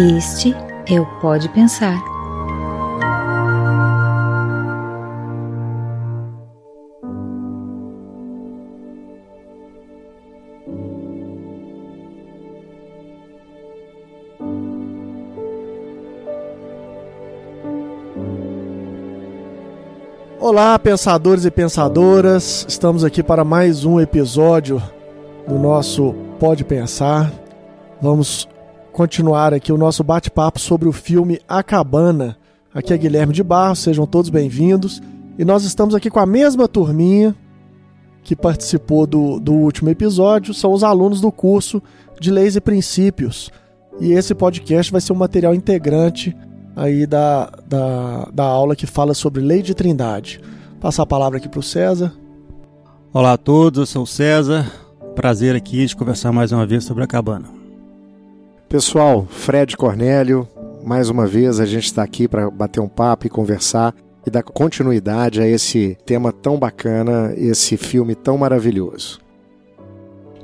Este é o Pode Pensar. Olá, pensadores e pensadoras. Estamos aqui para mais um episódio do nosso Pode Pensar. Vamos continuar aqui o nosso bate-papo sobre o filme A Cabana. Aqui é Guilherme de Barros, sejam todos bem-vindos. E nós estamos aqui com a mesma turminha que participou do, do último episódio, são os alunos do curso de Leis e Princípios. E esse podcast vai ser um material integrante aí da, da, da aula que fala sobre lei de trindade. Passar a palavra aqui para o César. Olá a todos, eu sou o César. Prazer aqui de conversar mais uma vez sobre a cabana. Pessoal, Fred Cornélio, mais uma vez a gente está aqui para bater um papo e conversar e dar continuidade a esse tema tão bacana, esse filme tão maravilhoso.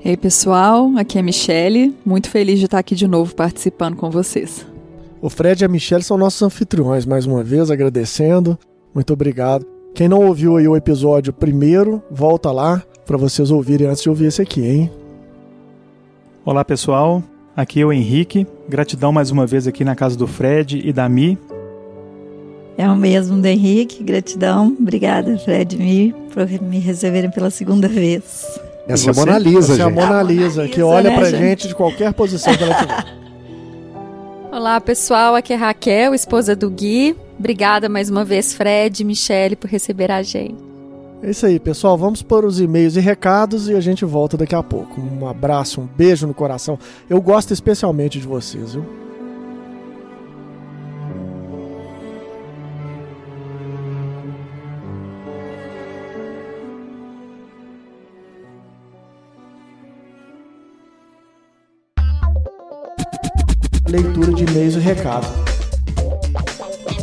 Ei pessoal, aqui é Michele, muito feliz de estar aqui de novo participando com vocês. O Fred e a Michelle são nossos anfitriões, mais uma vez, agradecendo. Muito obrigado. Quem não ouviu aí o episódio primeiro, volta lá para vocês ouvirem antes de ouvir esse aqui, hein? Olá, pessoal. Aqui é o Henrique. Gratidão mais uma vez aqui na casa do Fred e da Mi. É o mesmo do Henrique. Gratidão. Obrigada, Fred e Mi, por me receberem pela segunda vez. Essa é a Mona Lisa, Essa é a. Mona Lisa, que olha né, pra gente? gente de qualquer posição que ela tiver. Olá pessoal, aqui é Raquel, esposa do Gui. Obrigada mais uma vez, Fred e Michele, por receber a gente. É isso aí, pessoal. Vamos para os e-mails e recados e a gente volta daqui a pouco. Um abraço, um beijo no coração. Eu gosto especialmente de vocês, viu? Leitura de e-mails e recados.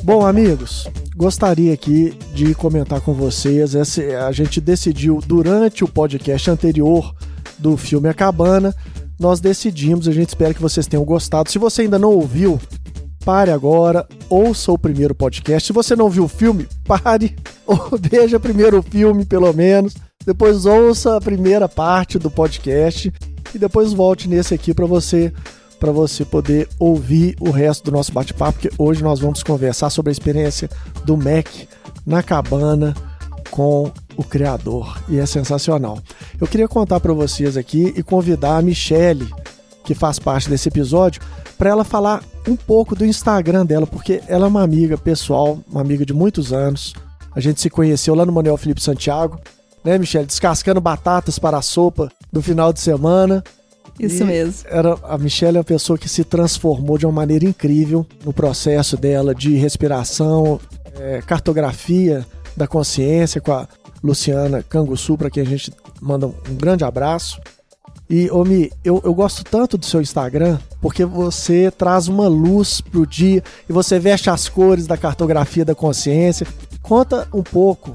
Bom, amigos, gostaria aqui de comentar com vocês. Esse, a gente decidiu durante o podcast anterior do filme A Cabana, nós decidimos, a gente espera que vocês tenham gostado. Se você ainda não ouviu, pare agora, ouça o primeiro podcast. Se você não viu o filme, pare, ou veja primeiro o filme, pelo menos. Depois ouça a primeira parte do podcast e depois volte nesse aqui para você para você poder ouvir o resto do nosso bate-papo, porque hoje nós vamos conversar sobre a experiência do Mac na cabana com o criador e é sensacional. Eu queria contar para vocês aqui e convidar a Michelle, que faz parte desse episódio, para ela falar um pouco do Instagram dela, porque ela é uma amiga pessoal, uma amiga de muitos anos. A gente se conheceu lá no Manuel Felipe Santiago, né, Michelle? Descascando batatas para a sopa do final de semana. Isso E mesmo. Era, a Michelle é uma pessoa que se transformou de uma maneira incrível no processo dela de respiração, é, cartografia da consciência com a Luciana Canguçu, para quem a gente manda um grande abraço. E, Omi, eu, eu gosto tanto do seu Instagram porque você traz uma luz pro dia e você veste as cores da cartografia da consciência. Conta um pouco,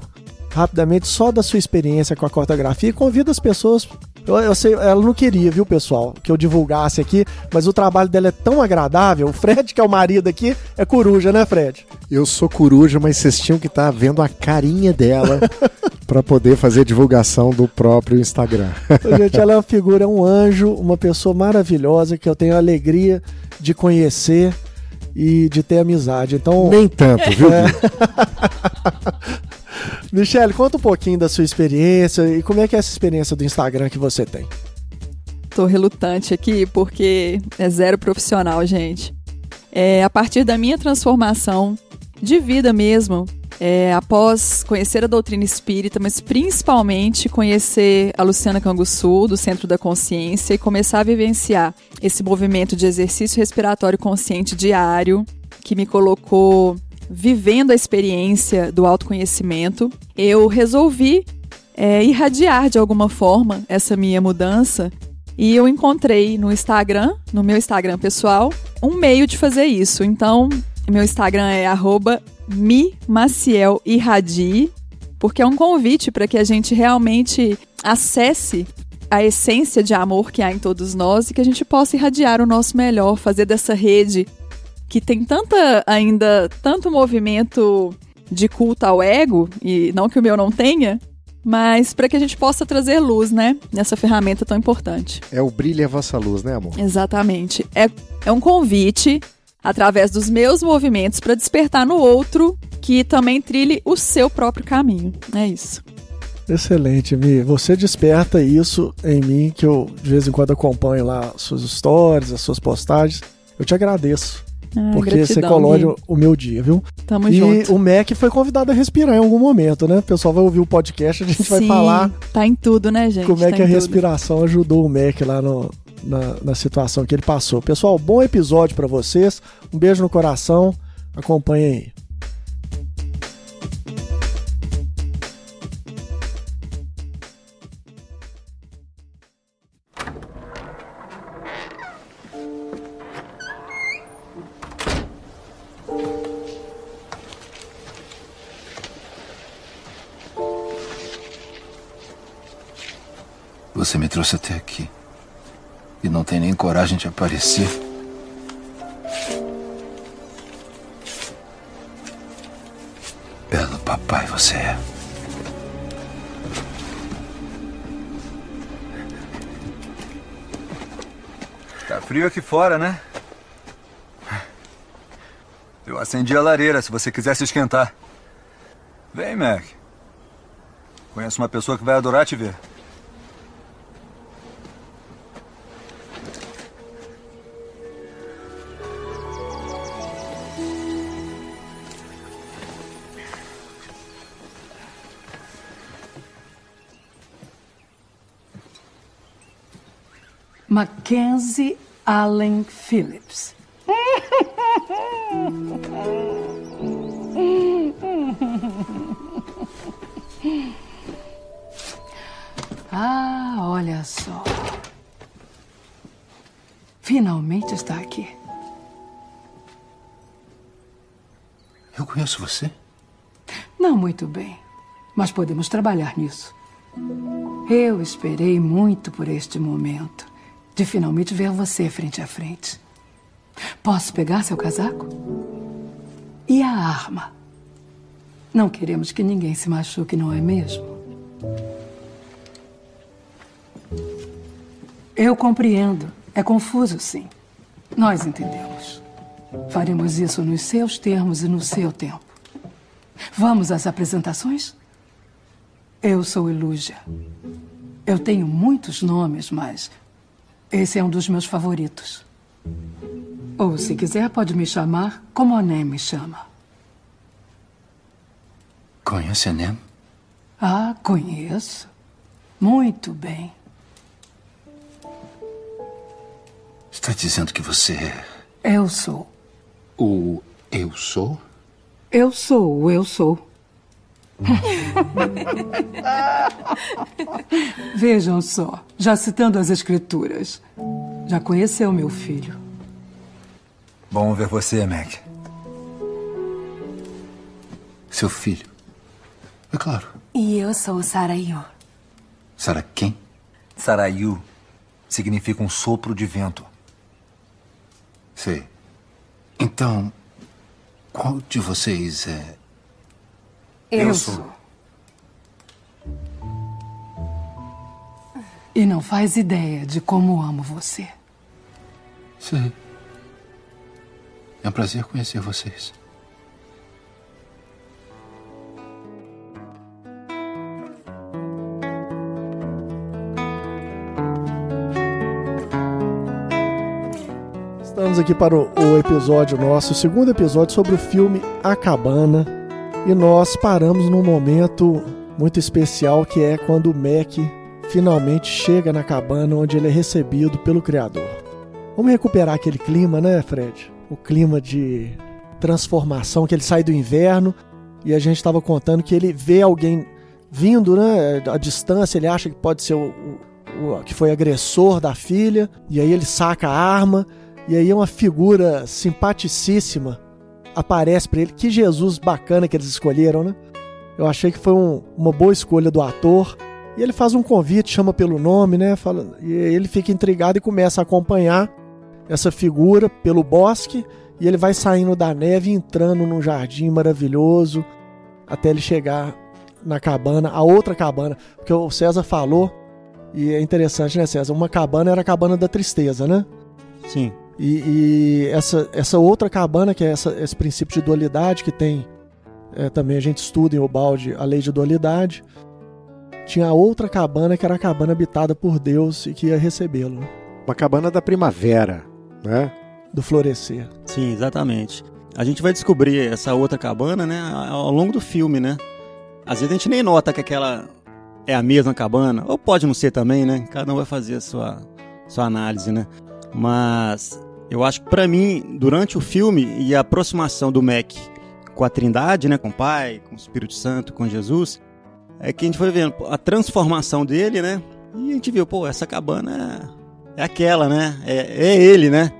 rapidamente, só da sua experiência com a cartografia e convida as pessoas. Eu, eu sei, ela não queria, viu, pessoal, que eu divulgasse aqui, mas o trabalho dela é tão agradável. O Fred, que é o marido aqui, é coruja, né, Fred? Eu sou coruja, mas vocês tinham que estar vendo a carinha dela para poder fazer divulgação do próprio Instagram. Gente, ela é uma figura, é um anjo, uma pessoa maravilhosa que eu tenho a alegria de conhecer e de ter amizade. Então, Nem tanto, viu? É. Gui? Michele, conta um pouquinho da sua experiência e como é que é essa experiência do Instagram que você tem. Tô relutante aqui porque é zero profissional, gente. É, a partir da minha transformação de vida mesmo, é, após conhecer a doutrina espírita, mas principalmente conhecer a Luciana Canguçu, do Centro da Consciência, e começar a vivenciar esse movimento de exercício respiratório consciente diário, que me colocou vivendo a experiência do autoconhecimento, eu resolvi é, irradiar de alguma forma essa minha mudança e eu encontrei no Instagram, no meu Instagram pessoal, um meio de fazer isso. Então, meu Instagram é mimacielirradie, porque é um convite para que a gente realmente acesse a essência de amor que há em todos nós e que a gente possa irradiar o nosso melhor, fazer dessa rede que tem tanta ainda tanto movimento de culto ao ego e não que o meu não tenha, mas para que a gente possa trazer luz, né, nessa ferramenta tão importante. É o brilho e a vossa luz, né, amor? Exatamente. É, é um convite através dos meus movimentos para despertar no outro que também trilhe o seu próprio caminho. É isso. Excelente, Mi. Você desperta isso em mim, que eu de vez em quando acompanho lá suas stories, as suas postagens. Eu te agradeço. Ah, porque gratidão, você colore o meu dia, viu? Tamo e junto. o Mac foi convidado a respirar em algum momento, né? O pessoal vai ouvir o podcast, a gente vai Sim, falar Tá em tudo, né, gente? como é Tá que a tudo. respiração ajudou o Mac lá no- na, na situação que ele passou. Pessoal, bom episódio pra vocês. Um beijo no coração. Acompanhem aí. Você me trouxe até aqui. E não tem nem coragem de aparecer. Belo papai você é. Tá frio aqui fora, né? Eu acendi a lareira se você quiser se esquentar. Vem, Mac. Conheço uma pessoa que vai adorar te ver. Mackenzie Allen Phillips. Ah, olha só. Finalmente está aqui. Eu conheço você? Não muito bem, mas podemos trabalhar nisso. Eu esperei muito por este momento de finalmente ver você frente a frente. Posso pegar seu casaco? E a arma? Não queremos que ninguém se machuque, não é mesmo? Eu compreendo. É confuso, sim. Nós entendemos. Faremos isso nos seus termos e no seu tempo. Vamos às apresentações? Eu sou Elúgia. Eu tenho muitos nomes, mas esse é um dos meus favoritos. Ou, se quiser, pode me chamar como a Nem me chama. Conhece a Nem? Ah, conheço. Muito bem. Está dizendo que você é Eu sou. o eu sou? Eu sou o eu sou. Vejam só, já citando as escrituras. Já conheceu meu filho. Bom ver você, Mac. Seu filho. É claro. E eu sou Sarayu. Sara quem? Sarayu significa um sopro de vento. Sei. Então, qual de vocês é. Eu, sou. E não faz ideia de como amo você. Sei. É um prazer conhecer vocês. Estamos aqui para o, o episódio nosso, o segundo episódio sobre o filme A Cabana. E nós paramos num momento muito especial que é quando o Mac finalmente chega na cabana onde ele é recebido pelo Criador. Vamos recuperar aquele clima, né, Fred? O clima de transformação que ele sai do inverno e a gente estava contando que ele vê alguém vindo, né, à distância, ele acha que pode ser o, o, o que foi agressor da filha, e aí ele saca a arma e aí uma figura simpaticíssima aparece para ele. Que Jesus bacana que eles escolheram, né? Eu achei que foi um- uma boa escolha do ator. E ele faz um convite, chama pelo nome, né? Fala, e ele fica intrigado e começa a acompanhar essa figura pelo bosque. e ele vai saindo da neve, entrando num jardim maravilhoso, até ele chegar na cabana, a outra cabana, porque o César falou, e é interessante, né, César? Uma cabana era a cabana da tristeza, né? Sim. E, e essa, essa outra cabana, que é essa, esse princípio de dualidade que tem, é, também a gente estuda em Obalde a lei de dualidade, tinha a outra cabana que era a cabana habitada por Deus e que ia recebê-lo. Uma cabana da primavera, né? Do florescer. Sim, exatamente. A gente vai descobrir essa outra cabana, né, ao longo do filme, né? Às vezes a gente nem nota que aquela é a mesma cabana, ou pode não ser também, né? Cada um vai fazer a sua, sua análise, né? Mas eu acho que para mim, durante o filme e a aproximação do Mac com a Trindade, né, com o Pai, com o Espírito Santo, com Jesus, é que a gente foi vendo a transformação dele, né? E a gente viu, pô, essa cabana é, é aquela, né? É, é, ele, né?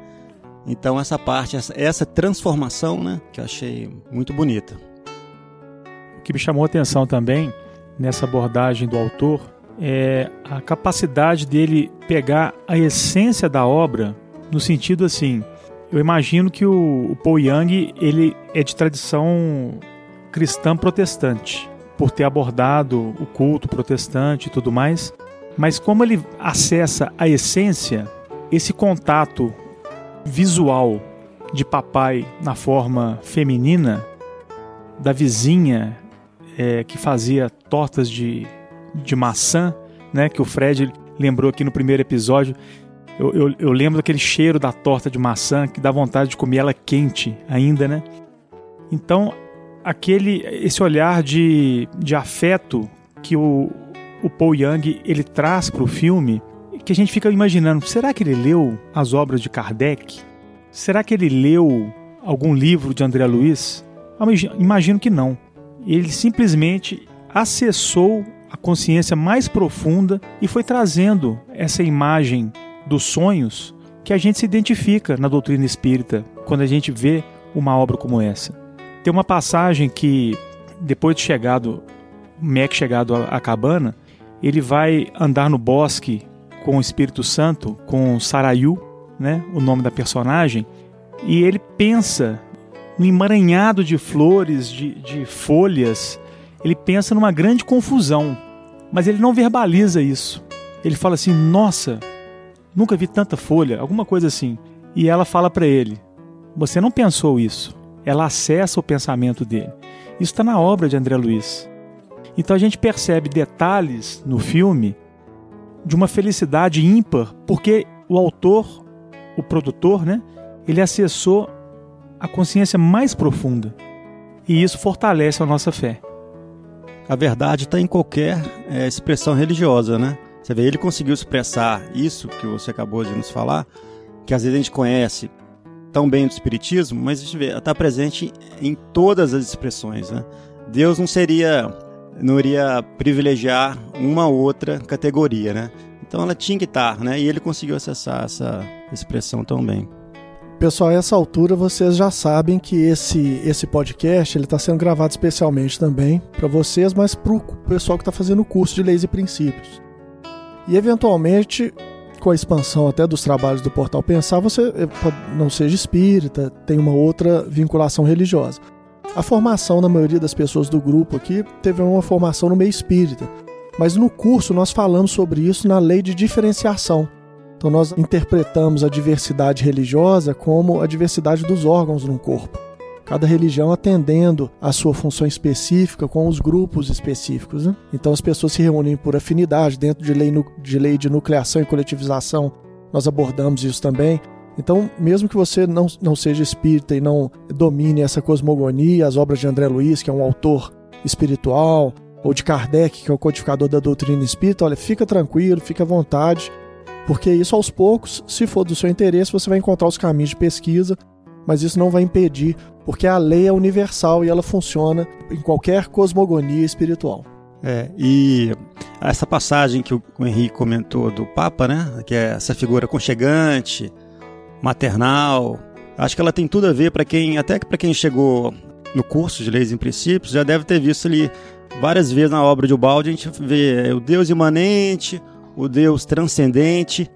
Então essa parte, essa, essa transformação, né, que eu achei muito bonita. O que me chamou a atenção também nessa abordagem do autor é a capacidade dele pegar a essência da obra no sentido assim, eu imagino que o, o Paul Young ele é de tradição cristã protestante, por ter abordado o culto protestante e tudo mais, mas como ele acessa a essência, esse contato visual de papai na forma feminina, da vizinha é, que fazia tortas de, de maçã, né, que o Fred lembrou aqui no primeiro episódio. Eu, eu, eu, lembro daquele cheiro da torta de maçã que dá vontade de comer ela quente ainda, né? Então, aquele esse olhar de, de afeto que o, o Paul Young ele traz para o filme, que a gente fica imaginando, será que ele leu as obras de Kardec? Será que ele leu algum livro de André Luiz? Imagino que não ele simplesmente acessou a consciência mais profunda e foi trazendo essa imagem dos sonhos que a gente se identifica na doutrina espírita quando a gente vê uma obra como essa. Tem uma passagem que, depois de chegado, Mac chegado à cabana, ele vai andar no bosque com o Espírito Santo, com Sarayu, né, o nome da personagem, e ele pensa no emaranhado de flores, de, de folhas, ele pensa numa grande confusão, mas ele não verbaliza isso. Ele fala assim: Nossa, nunca vi tanta folha, alguma coisa assim. E ela fala para ele: Você não pensou isso. Ela acessa o pensamento dele. Isso está na obra de André Luiz. Então a gente percebe detalhes no filme de uma felicidade ímpar, porque o autor, o produtor, né, ele acessou a consciência mais profunda. E isso fortalece a nossa fé. A verdade está em qualquer é, expressão religiosa, né? Você vê, ele conseguiu expressar isso que você acabou de nos falar, que às vezes a gente conhece tão bem do Espiritismo, mas está presente em todas as expressões, né? Deus não seria, não iria privilegiar uma ou outra categoria, né? Então ela tinha que estar, né? E ele conseguiu acessar essa expressão tão bem. Pessoal, a essa altura vocês já sabem que esse, esse podcast ele está sendo gravado especialmente também para vocês, mas para o pessoal que está fazendo o curso de Leis e Princípios. E eventualmente, com a expansão até dos trabalhos do Portal Pensar, você eh, não seja espírita, tem uma outra vinculação religiosa. A formação da maioria das pessoas do grupo aqui teve uma formação no meio espírita, mas no curso nós falamos sobre isso na lei de diferenciação então nós interpretamos a diversidade religiosa como a diversidade dos órgãos no corpo. Cada religião atendendo a sua função específica com os grupos específicos. Né? Então as pessoas se reúnem por afinidade, dentro de lei, de lei de nucleação e coletivização, nós abordamos isso também. Então, mesmo que você não, não seja espírita e não domine essa cosmogonia, as obras de André Luiz, que é um autor espiritual, ou de Kardec, que é o codificador da doutrina espírita, olha, fica tranquilo, fica à vontade, porque isso aos poucos, se for do seu interesse, você vai encontrar os caminhos de pesquisa, mas isso não vai impedir, porque a lei é universal e ela funciona em qualquer cosmogonia espiritual. É, e essa passagem que o Henrique comentou do Papa, né, que é essa figura conchegante, maternal, acho que ela tem tudo a ver para quem, até para quem chegou no curso de Leis e Princípios, já deve ter visto ali várias vezes na obra de Ubaldi, a gente vê o Deus imanente, o Deus transcendente.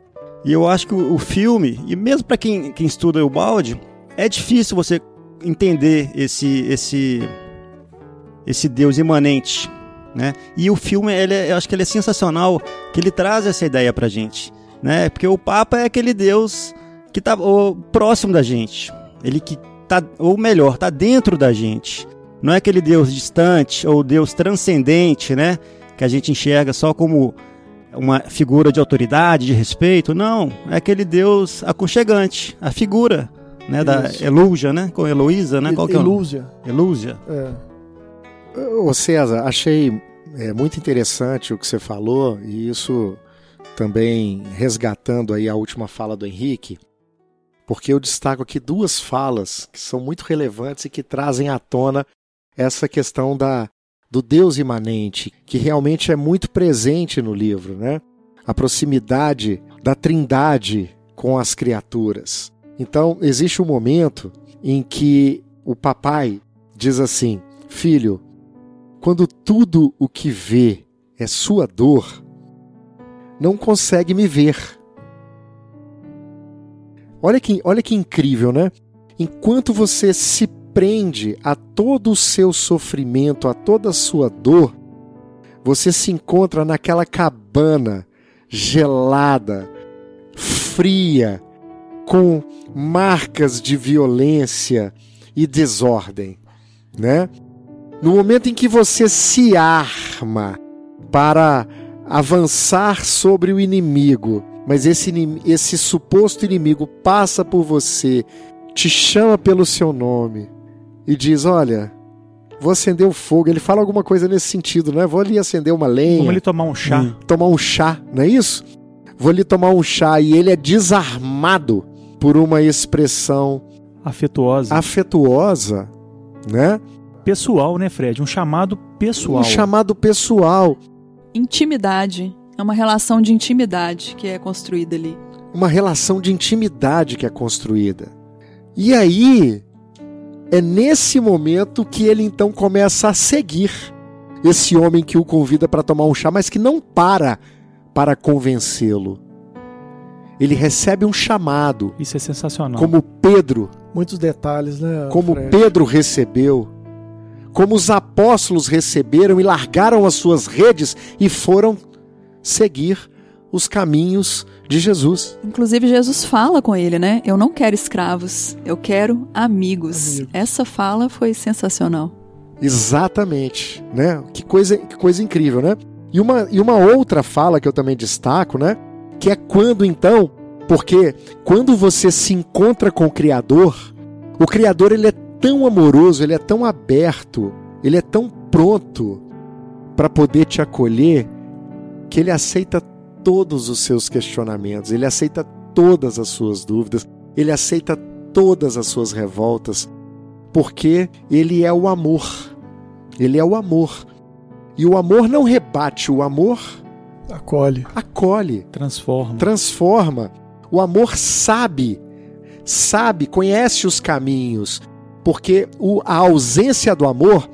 E eu acho que o, filme, e mesmo para quem, quem estuda o balde, é difícil você entender esse esse esse Deus imanente, né? E o filme, ele é, eu acho que ele é sensacional, que ele traz essa ideia pra gente, né? Porque o Papa é aquele Deus que tá o, próximo da gente, ele que tá, ou melhor, tá dentro da gente. Não é aquele Deus distante ou Deus transcendente, né? Que a gente enxerga só como uma figura de autoridade, de respeito. Não, é aquele Deus aconchegante, a figura, né? Isso. Da Eluja, né? Com Heloísa, né? Qual que é Elúzia. Elúzia. É. Ô César, achei é, muito interessante o que você falou e isso também resgatando aí a última fala do Henrique, porque eu destaco aqui duas falas que são muito relevantes e que trazem à tona essa questão da, do Deus imanente, que realmente é muito presente no livro, né? A proximidade da Trindade com as criaturas. Então, existe um momento em que o papai diz assim: Filho, quando tudo o que vê é sua dor, não consegue me ver. Olha que, olha que incrível, né? Enquanto você se prende a todo o seu sofrimento, a toda a sua dor, você se encontra naquela cabana gelada, fria, com marcas de violência e desordem, né? No momento em que você se arma para avançar sobre o inimigo, mas esse, esse suposto inimigo passa por você, te chama pelo seu nome, e diz: Olha, vou acender o fogo. Ele fala alguma coisa nesse sentido, né? Vou ali acender uma lenha. Vamos ali tomar um chá. Hum. Tomar um chá, não é isso? Vou ali tomar um chá e ele é desarmado por uma expressão afetuosa. Afetuosa, né? Pessoal, né, Fred? Um chamado pessoal. Um chamado pessoal. Intimidade. É uma relação de intimidade que é construída ali. Uma relação de intimidade que é construída. E aí, é nesse momento que ele então começa a seguir esse homem que o convida para tomar um chá, mas que não para para convencê-lo. Ele recebe um chamado. Isso é sensacional. Como Pedro. Muitos detalhes, né? Como Fred? Pedro recebeu. Como os apóstolos receberam e largaram as suas redes e foram seguir os caminhos de Jesus. Inclusive, Jesus fala com ele, né? Eu não quero escravos, eu quero amigos. amigos. Essa fala foi sensacional. Exatamente, né? Que coisa, que coisa incrível, né? E uma, e uma outra fala que eu também destaco, né? Que é quando então, porque quando você se encontra com o Criador, o Criador ele é tão amoroso, ele é tão aberto, ele é tão pronto para poder te acolher, que ele aceita todos os seus questionamentos, ele aceita todas as suas dúvidas, ele aceita todas as suas revoltas, porque ele é o amor. Ele é o amor. E o amor não rebate, o amor acolhe. Acolhe, transforma. Transforma. O amor sabe, sabe, conhece os caminhos, porque o, a ausência do amor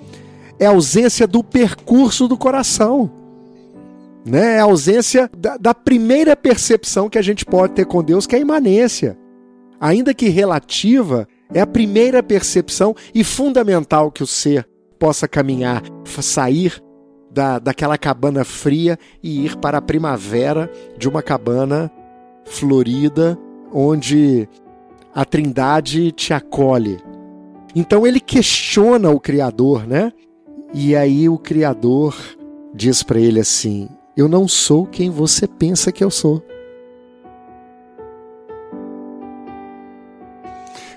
é a ausência do percurso do coração né? É a ausência da, da primeira percepção que a gente pode ter com Deus, que é a imanência. Ainda que relativa, é a primeira percepção e fundamental que o ser possa caminhar, sair da, daquela cabana fria e ir para a primavera de uma cabana florida, onde a Trindade te acolhe. Então ele questiona o Criador, né? E aí o Criador diz para ele assim: eu não sou quem você pensa que eu sou.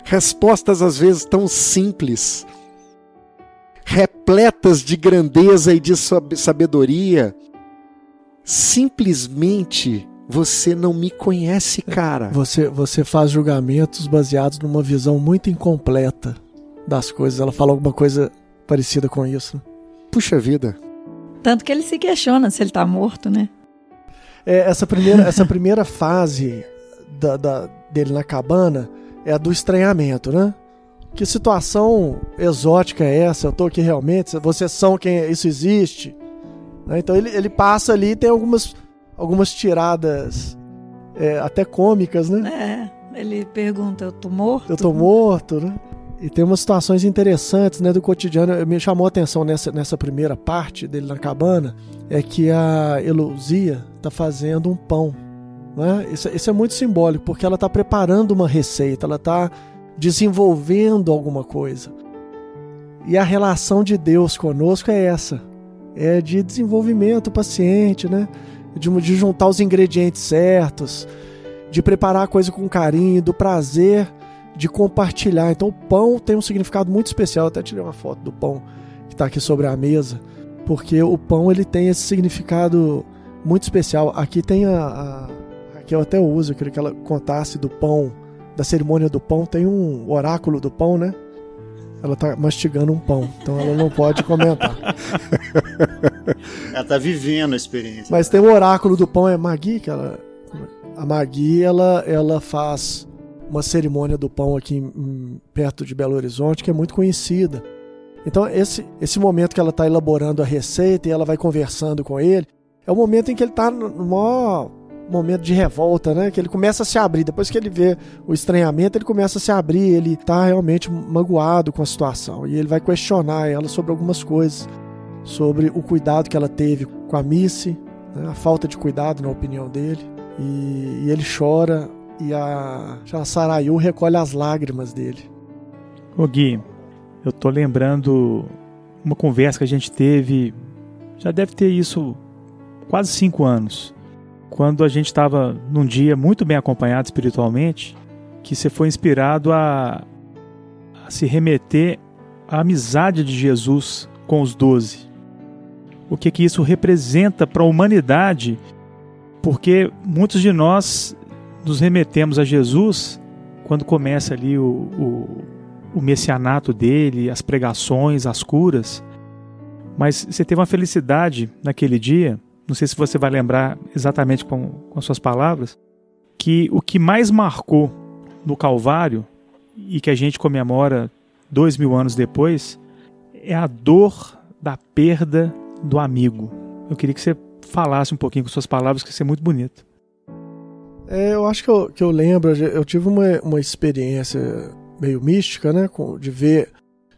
Respostas às vezes tão simples, repletas de grandeza e de sabedoria. Simplesmente você não me conhece, cara. Você, você faz julgamentos baseados numa visão muito incompleta das coisas. Ela fala alguma coisa parecida com isso. Puxa vida. Tanto que ele se questiona se ele está morto, né? É, essa, primeira, essa primeira fase da, da, dele na cabana é a do estranhamento, né? Que situação exótica é essa? Eu tô aqui realmente? Vocês são quem isso existe? Né? Então ele, ele passa ali tem algumas, algumas tiradas é, até cômicas, né? Ele pergunta, eu tô morto? Eu tô morto, né? E tem umas situações interessantes, né, do cotidiano. Me chamou a atenção nessa, nessa primeira parte dele na cabana, é que a Eluzia tá fazendo um pão. Né? Isso, isso é muito simbólico, porque ela tá preparando uma receita, ela tá desenvolvendo alguma coisa. E a relação de Deus conosco é essa. É de desenvolvimento paciente, né? De, de juntar os ingredientes certos, de preparar a coisa com carinho, do prazer de compartilhar. Então o pão tem um significado muito especial. Eu até tirei uma foto do pão que está aqui sobre a mesa, porque o pão ele tem esse significado muito especial. Aqui tem a, a aqui eu até uso, eu queria que ela contasse do pão, da cerimônia do pão. Tem um oráculo do pão, né? Ela tá mastigando um pão, então ela não pode comentar. ela tá vivendo a experiência. Mas tem o oráculo do pão, é Magui, que ela. A Magui, ela, ela faz uma cerimônia do pão aqui em, perto de Belo Horizonte que é muito conhecida. Então, esse, esse momento que ela está elaborando a receita e ela vai conversando com ele, é o momento em que ele está no maior momento de revolta, né? Que ele começa a se abrir. Depois que ele vê o estranhamento, ele começa a se abrir. Ele está realmente magoado com a situação. E ele vai questionar ela sobre algumas coisas. Sobre o cuidado que ela teve com a Missy, né? a falta de cuidado, na opinião dele. E, e ele chora e a, a Sarayu recolhe as lágrimas dele. Ô Gui, eu tô lembrando uma conversa que a gente teve, já deve ter isso quase cinco anos, quando a gente estava num dia muito bem acompanhado espiritualmente, que você foi inspirado a, a se remeter à amizade de Jesus com os doze. O que que isso representa para a humanidade? Porque muitos de nós nos remetemos a Jesus quando começa ali o, o, o messianato dele, as pregações, as curas. Mas você teve uma felicidade naquele dia, não sei se você vai lembrar exatamente com, com as suas palavras, que o que mais marcou no Calvário e que a gente comemora dois mil anos depois é a dor da perda do amigo. Eu queria que você falasse um pouquinho com suas palavras, que isso é muito bonito. É, eu acho que eu, que eu lembro, eu tive uma, uma experiência meio mística, né? De ver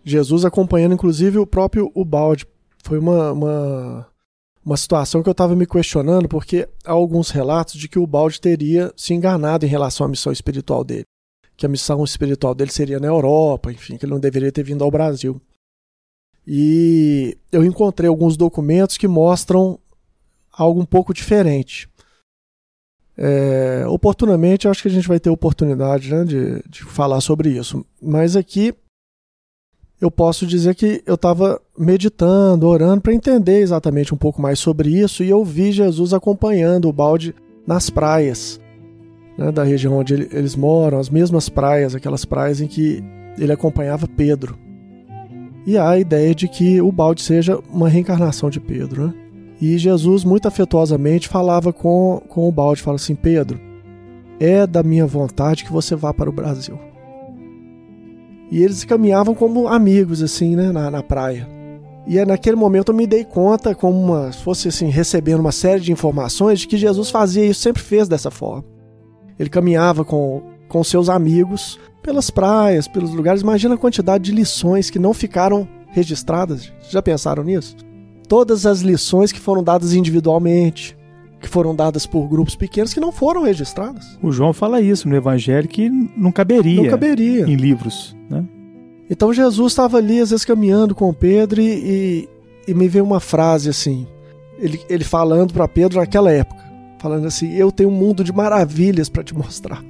Jesus acompanhando, inclusive, o próprio Ubalde. Foi uma, uma, uma situação que eu estava me questionando, porque há alguns relatos de que o Balde teria se enganado em relação à missão espiritual dele. Que a missão espiritual dele seria na Europa, enfim, que ele não deveria ter vindo ao Brasil. E eu encontrei alguns documentos que mostram algo um pouco diferente. É, oportunamente, acho que a gente vai ter oportunidade né, de, de falar sobre isso. Mas aqui eu posso dizer que eu estava meditando, orando para entender exatamente um pouco mais sobre isso e eu vi Jesus acompanhando o balde nas praias né, da região onde ele, eles moram, as mesmas praias, aquelas praias em que ele acompanhava Pedro. E há a ideia de que o balde seja uma reencarnação de Pedro. Né? E Jesus, muito afetuosamente, falava com, com o balde: fala assim, Pedro, é da minha vontade que você vá para o Brasil. E eles caminhavam como amigos, assim, né, na, na praia. E é naquele momento eu me dei conta, como uma, fosse assim, recebendo uma série de informações, de que Jesus fazia isso, sempre fez dessa forma. Ele caminhava com, com seus amigos pelas praias, pelos lugares. Imagina a quantidade de lições que não ficaram registradas. Já pensaram nisso? todas as lições que foram dadas individualmente, que foram dadas por grupos pequenos que não foram registradas. O João fala isso no Evangelho que não caberia, não caberia. em livros. Né? Então Jesus estava ali, às vezes, caminhando com Pedro e, e, e me veio uma frase assim, ele, ele falando para Pedro naquela época, falando assim: Eu tenho um mundo de maravilhas para te mostrar.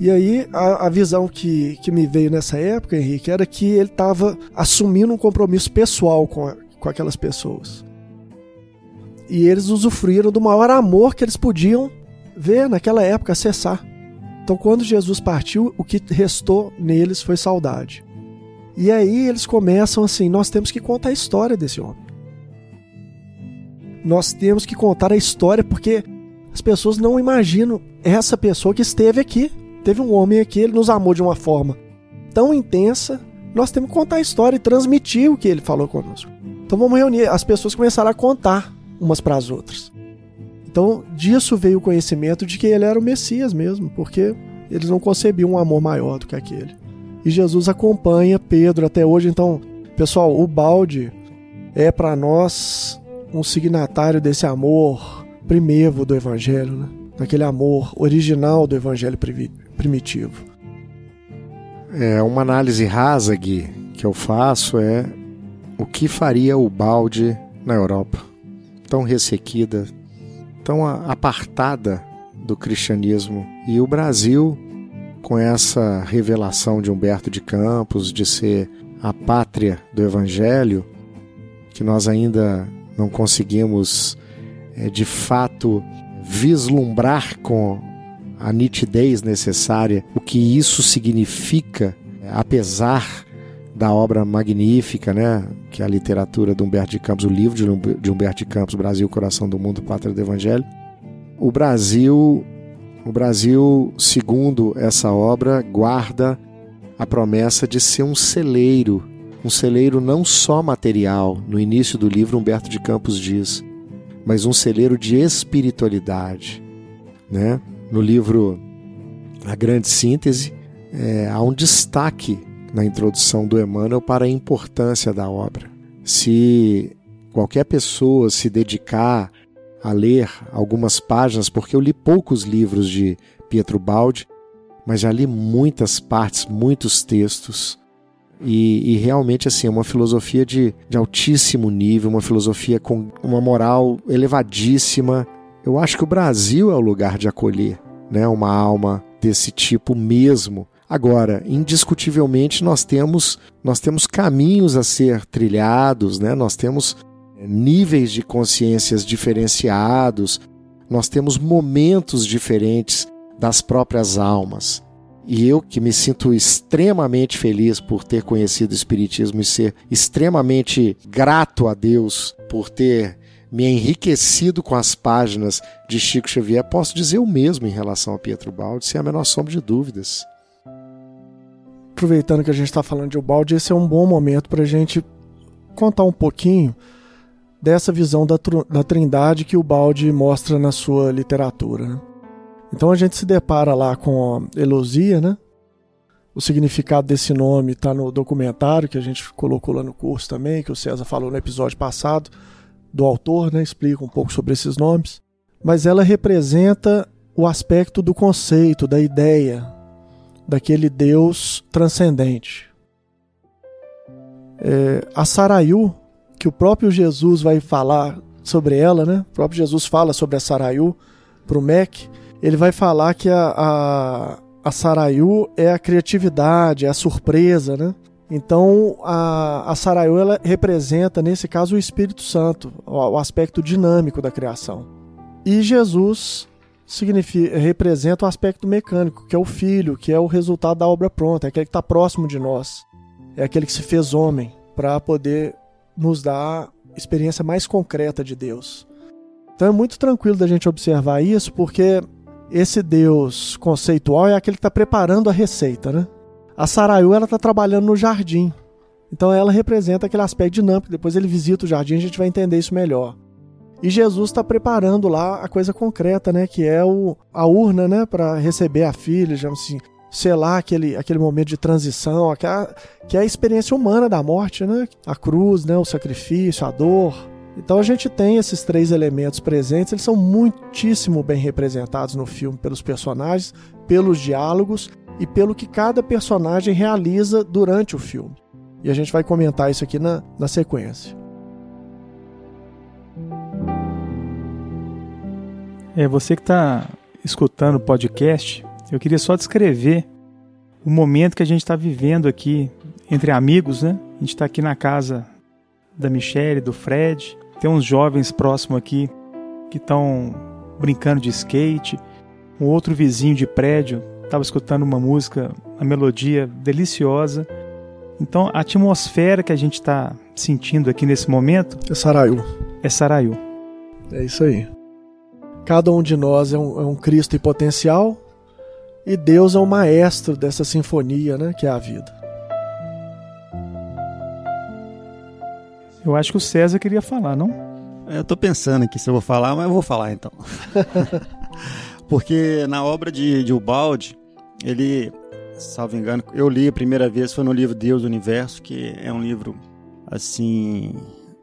E aí a, a, visão que, que me veio nessa época, Henrique, era que ele estava assumindo um compromisso pessoal com, a, com aquelas pessoas. E eles usufruíram do maior amor que eles podiam ver naquela época, acessar. Então, quando Jesus partiu, o que restou neles foi saudade. E aí eles começam assim: nós temos que contar a história desse homem. Nós temos que contar a história porque as pessoas não imaginam essa pessoa que esteve aqui Teve um homem aqui, ele nos amou de uma forma tão intensa, nós temos que contar a história e transmitir o que ele falou conosco. Então vamos reunir, as pessoas começaram a contar umas para as outras. Então disso veio o conhecimento de que ele era o Messias mesmo, porque eles não concebiam um amor maior do que aquele. E Jesus acompanha Pedro até hoje. Então, pessoal, o balde é para nós um signatário desse amor primevo do Evangelho, né? daquele amor original do Evangelho primitivo. É uma análise rasa, Gui, que eu faço é o que faria o balde na Europa, tão ressequida, tão apartada do cristianismo. E o Brasil, com essa revelação de Humberto de Campos de ser a pátria do Evangelho, que nós ainda não conseguimos é, de fato vislumbrar com a nitidez necessária o que isso significa, apesar da obra magnífica, né, que é a literatura de Humberto de Campos, o livro de Humberto de Campos, Brasil, Coração do Mundo, Pátria do Evangelho. O Brasil, o Brasil, segundo essa obra, guarda a promessa de ser um celeiro, um celeiro não só material. No início do livro, Humberto de Campos diz, mas um celeiro de espiritualidade, né? No livro A Grande Síntese, é, há um destaque na introdução do Emmanuel para a importância da obra. Se qualquer pessoa se dedicar a ler algumas páginas, porque eu li poucos livros de Pietro Baldi, mas já li muitas partes, muitos textos. E, e, realmente assim é uma filosofia de, de altíssimo nível, uma filosofia com uma moral elevadíssima. Eu acho que o Brasil é o lugar de acolher né, uma alma desse tipo mesmo, Agora, indiscutivelmente nós temos nós temos caminhos a ser trilhados, né? Nós temos eh, níveis de consciências diferenciados, nós temos momentos diferentes das próprias almas. E eu que me sinto extremamente feliz por ter conhecido o Espiritismo e ser extremamente grato a Deus por ter me enriquecido com as páginas de Chico Xavier, posso dizer o mesmo em relação a Pietro Baldi, sem a menor sombra de dúvidas aproveitando que a gente está falando de Ubaldi, esse é um bom momento para a gente contar um pouquinho dessa visão da, da trindade que o Balde mostra na sua literatura. Né? Então a gente se depara lá com Elosia, né? O significado desse nome está no documentário que a gente colocou lá no curso também, que o César falou no episódio passado, do autor, né? Explica um pouco sobre esses nomes. Mas ela representa o aspecto do conceito, da ideia, daquele Deus transcendente. É, a Saraiu, que o próprio Jesus vai falar sobre ela, né? O próprio Jesus fala sobre a Saraiu para o Mac. Ele vai falar que a, a, a é a criatividade, é a surpresa, né? Então a, a ela representa, nesse caso, o Espírito Santo, o, o aspecto dinâmico da criação. E Jesus significa, representa o aspecto mecânico, que é o filho, que é o resultado da obra pronta, é aquele que está próximo de nós, é aquele que se fez homem para poder nos dar experiência mais concreta de Deus. Então é muito tranquilo da gente observar isso, porque esse Deus conceitual é aquele que está preparando a receita, né? A Saraiu ela está trabalhando no jardim, então ela representa aquele aspecto dinâmico. Depois ele visita o jardim, a gente vai entender isso melhor. E Jesus está preparando lá a coisa concreta, né? Que é o, a urna, né? Para receber a filha, digamos assim, selar aquele, aquele momento de transição, aquela, que é a experiência humana da morte, né? A cruz, né? O sacrifício, a dor. Então a gente tem esses três elementos presentes, eles são muitíssimo bem representados no filme pelos personagens, pelos diálogos e pelo que cada personagem realiza durante o filme. E a gente vai comentar isso aqui na, na sequência. É, você que está escutando o podcast, eu queria só descrever o momento que a gente está vivendo aqui entre amigos, né? A gente está aqui na casa da Michelle, do Fred, tem uns jovens próximos aqui que estão brincando de skate, um outro vizinho de prédio estava escutando uma música, uma melodia deliciosa. Então a atmosfera que a gente está sentindo aqui nesse momento é Saraiu. É Saraiu. É isso aí. Cada um de nós é um, é um Cristo em potencial e Deus é o maestro dessa sinfonia, né, que é a vida. Eu acho que o César queria falar, não? Eu tô pensando aqui se eu vou falar, mas eu vou falar então. Porque na obra de, de Ubaldi, ele, salvo engano, eu li a primeira vez foi no livro Deus do Universo, que é um livro assim.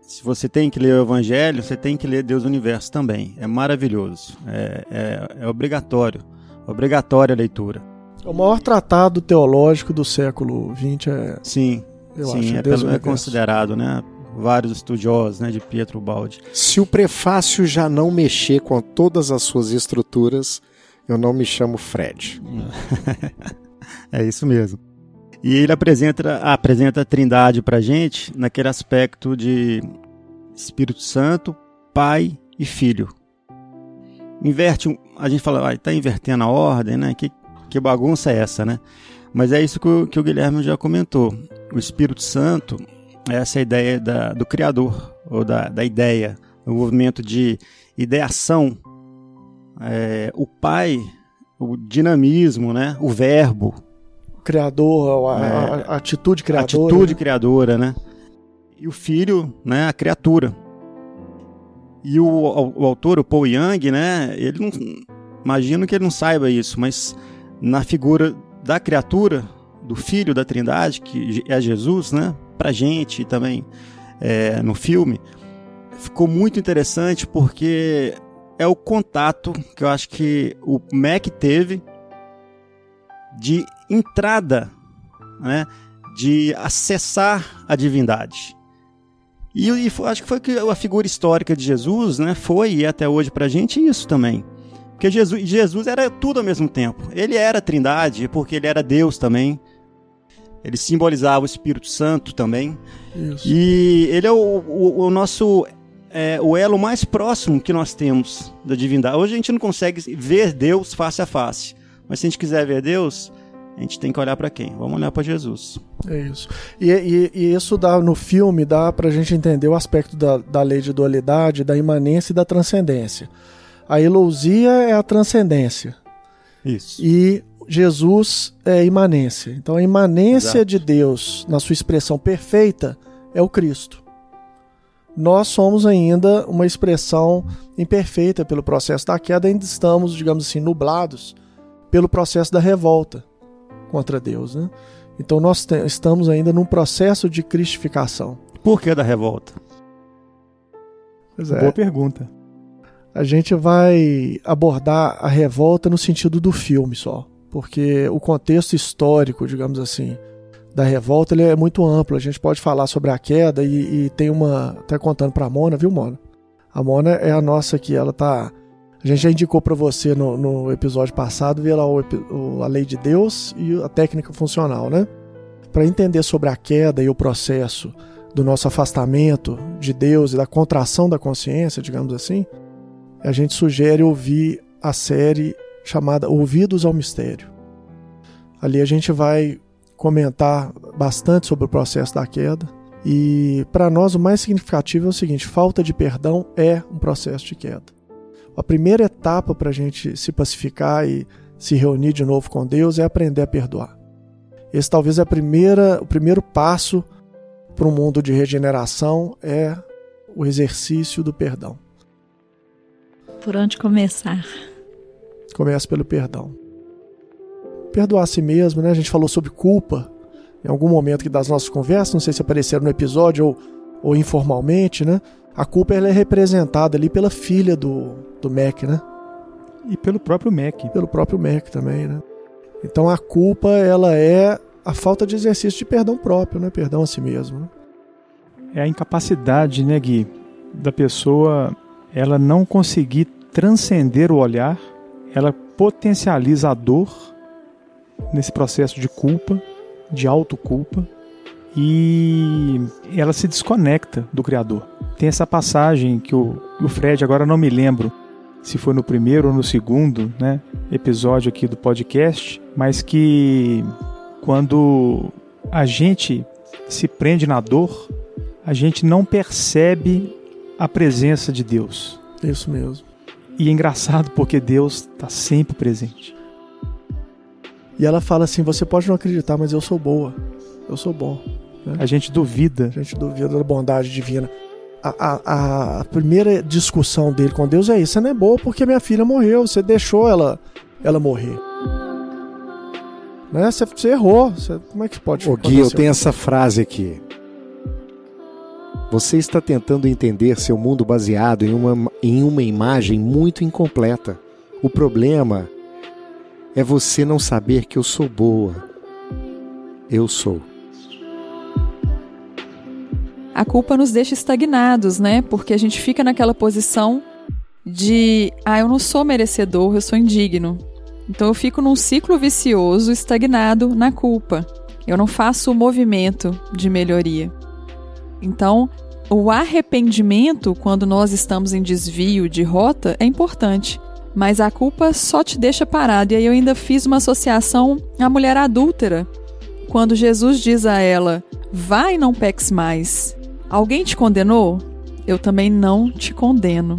Se você tem que ler o Evangelho, você tem que ler Deus do Universo também. É maravilhoso. É, é, é obrigatório. Obrigatória a leitura. O maior tratado teológico do século XX é. Sim. Eu sim, acho, é, Deus pelo- é considerado, né? Vários estudiosos, né, de Pietro Baldi. Se o prefácio já não mexer com todas as suas estruturas, eu não me chamo Fred. É isso mesmo. E ele apresenta, apresenta a Trindade pra gente naquele aspecto de Espírito Santo, Pai e Filho. Inverte, a gente fala, ah, tá invertendo a ordem, né? Que, que bagunça é essa, né? Mas é isso que o, que o Guilherme já comentou. O Espírito Santo é essa ideia da, do Criador, ou da, da ideia, o movimento de ideação. É, o Pai, o dinamismo, né? O verbo, criador, a, É. a atitude criadora. atitude né? criadora, né? E o filho, né, a criatura. E o, o, o autor, o Paul Young, né, ele não imagino que ele não saiba isso, mas na figura da criatura, do filho da Trindade, que é Jesus, né, pra gente também é, no filme, ficou muito interessante porque é o contato que eu acho que o Mac teve de entrada, né, de acessar a divindade. E, e foi- acho que foi que a figura histórica de Jesus, né, foi e é até hoje pra gente isso também. Porque Jesus, Jesus era tudo ao mesmo tempo. Ele era a Trindade, porque ele era Deus também. Ele simbolizava o Espírito Santo também. Isso. E ele é o, o- o nosso é, o elo mais próximo que nós temos da divindade. Hoje a gente não consegue ver Deus face a face, mas se a gente quiser ver Deus, a gente tem que olhar para quem? Vamos olhar para Jesus. É isso. E, e- e isso dá no filme dá pra gente entender o aspecto da, da lei de dualidade, da imanência e da transcendência. A elousia é a transcendência Isso. e Jesus é a imanência. Então a imanência Exato. de Deus, na sua expressão perfeita, é o Cristo. Nós somos ainda uma expressão imperfeita pelo processo da queda, ainda estamos, digamos assim, nublados pelo processo da revolta contra Deus, né? Então nós estamos ainda num processo de cristificação. Por que da revolta? Pois é. Boa pergunta. A gente vai abordar a revolta no sentido do filme só, porque o contexto histórico, digamos assim, da revolta ele é muito amplo. A gente pode falar sobre a queda e, e tem uma. Até contando pra Mona, viu, Mona? A Mona é a nossa aqui, ela tá. A gente já indicou pra você no, no episódio passado, ver lá o o- a lei de Deus e a técnica funcional, né? Para entender sobre a queda e o processo do nosso afastamento de Deus e da contração da consciência, digamos assim, a gente sugere ouvir a série chamada Ouvidos ao Mistério. Ali a gente vai comentar bastante sobre o processo da queda. E para nós o mais significativo é o seguinte: falta de perdão é um processo de queda. A primeira etapa para a gente se pacificar e se reunir de novo com Deus é aprender a perdoar. Esse talvez é a primeira, o primeiro passo para um mundo de regeneração é o exercício do perdão. Por onde começar? Começa pelo perdão. Perdoar a si mesmo, né? A gente falou sobre culpa em algum momento que das nossas conversas, não sei se apareceram no episódio ou, ou informalmente, né? A culpa ela é representada ali pela filha do, do Mac, né? E pelo próprio Mac. Pelo próprio Mac também, né? Então a culpa ela é a falta de exercício de perdão próprio, né? Perdão a si mesmo. Né? É a incapacidade, né, Gui, da pessoa ela não conseguir transcender o olhar, ela potencializa a dor nesse processo de culpa, de autoculpa, e ela se desconecta do Criador. Tem essa passagem que o, o Fred, agora não me lembro se foi no primeiro ou no segundo né, episódio aqui do podcast, mas que quando a gente se prende na dor, a gente não percebe a presença de Deus. Isso mesmo. E é engraçado porque Deus está sempre presente. E ela fala assim: você pode não acreditar, mas eu sou boa. Eu sou bom. Né? A gente duvida. A gente duvida da bondade divina. A, a, a, primeira discussão dele com Deus é isso: você não é boa porque minha filha morreu, você deixou ela, ela morrer. Né? Você, você errou. Você, como é que pode Ô, Gui, eu tenho essa frase aqui. Você está tentando entender seu mundo baseado em uma, em uma imagem muito incompleta. O problema é você não saber que eu sou boa. Eu sou. A culpa nos deixa estagnados, né? Porque a gente fica naquela posição de, ah, eu não sou merecedor, eu sou indigno. Então eu fico num ciclo vicioso, estagnado na culpa. Eu não faço o movimento de melhoria. Então, o arrependimento, quando nós estamos em desvio de rota, é importante. Mas a culpa só te deixa parado. E aí eu ainda fiz uma associação à mulher adúltera. Quando Jesus diz a ela: Vai e não peques mais. Alguém te condenou? Eu também não te condeno.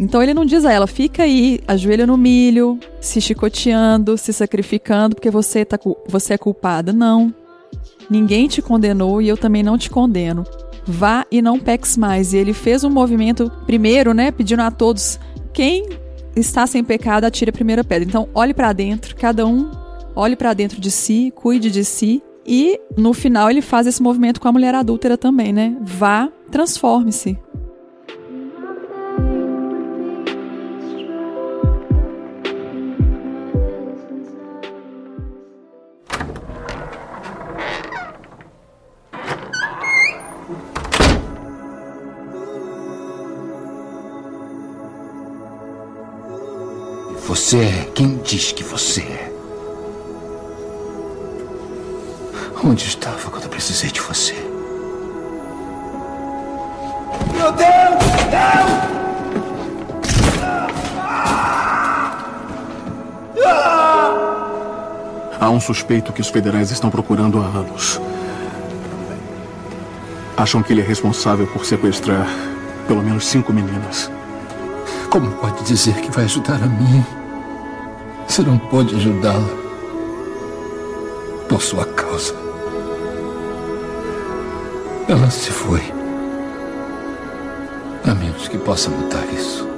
Então ele não diz a ela, fica aí, ajoelha no milho, se chicoteando, se sacrificando, porque você, tá, você é culpada. Não. Ninguém te condenou e eu também não te condeno. Vá e não peques mais. E ele fez um movimento primeiro, né, pedindo a todos, quem está sem pecado, atire a primeira pedra. Então, olhe para dentro, cada um olhe para dentro de si, cuide de si. E no final ele faz esse movimento com a mulher adúltera também, né? Vá, transforme-se. Você é quem diz que você é. Onde estava quando eu precisei de você? Meu Deus! Deus! Há um suspeito que os federais estão procurando há anos. Acham que ele é responsável por sequestrar pelo menos cinco meninas. Como pode dizer que vai ajudar a mim? Você não pode ajudá-la por sua causa. Ela se foi. A menos que possa mudar isso,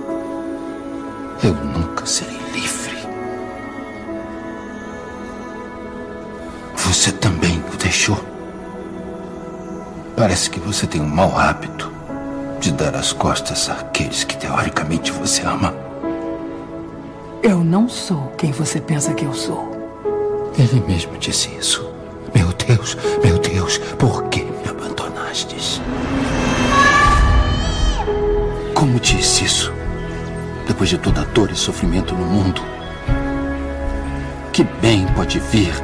eu nunca serei livre. Você também o deixou. Parece que você tem um mau hábito de dar as costas àqueles que teoricamente você ama. Eu não sou quem você pensa que eu sou. Ele mesmo disse isso. Meu Deus, meu Deus, por que me abandonastes? Como disse isso? Depois de toda a dor e sofrimento no mundo, que bem pode vir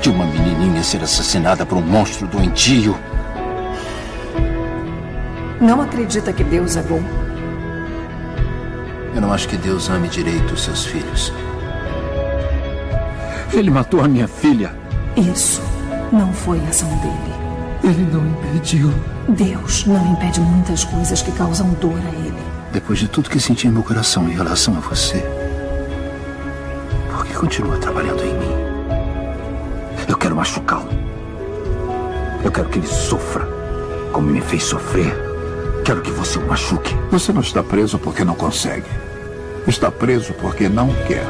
de uma menininha ser assassinada por um monstro doentio? Não acredita que Deus é bom? Eu não acho que Deus ame direito os seus filhos. Ele matou a minha filha. Isso não foi ação dele. Ele não impediu. Deus não impede muitas coisas que causam dor a ele. Depois de tudo que senti em meu coração em relação a você, por que continua trabalhando em mim? Eu quero machucá-lo. Eu quero que ele sofra, como me fez sofrer. Quero que você o machuque. Você não está preso porque não consegue. Está preso porque não quer.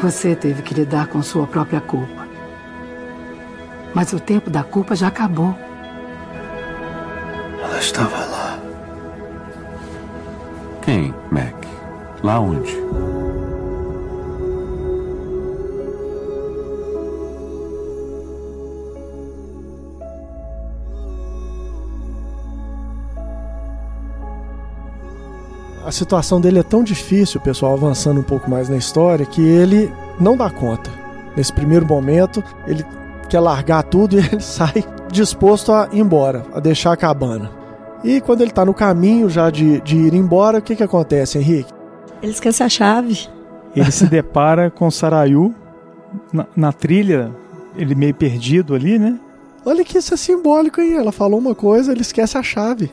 Você teve que lidar com sua própria culpa. Mas o tempo da culpa já acabou. Ela estava lá. Quem, Mac? Lá onde? A situação dele é tão difícil, pessoal, avançando um pouco mais na história, que ele não dá conta. Nesse primeiro momento, ele quer largar tudo e ele sai disposto a ir embora, a deixar a cabana. E quando ele está no caminho já de, de ir embora, o que, que acontece, Henrique? Ele esquece a chave. Ele se depara com Sarayu na, na trilha, ele meio perdido ali, né? Olha que isso é simbólico, hein? Ela falou uma coisa, ele esquece a chave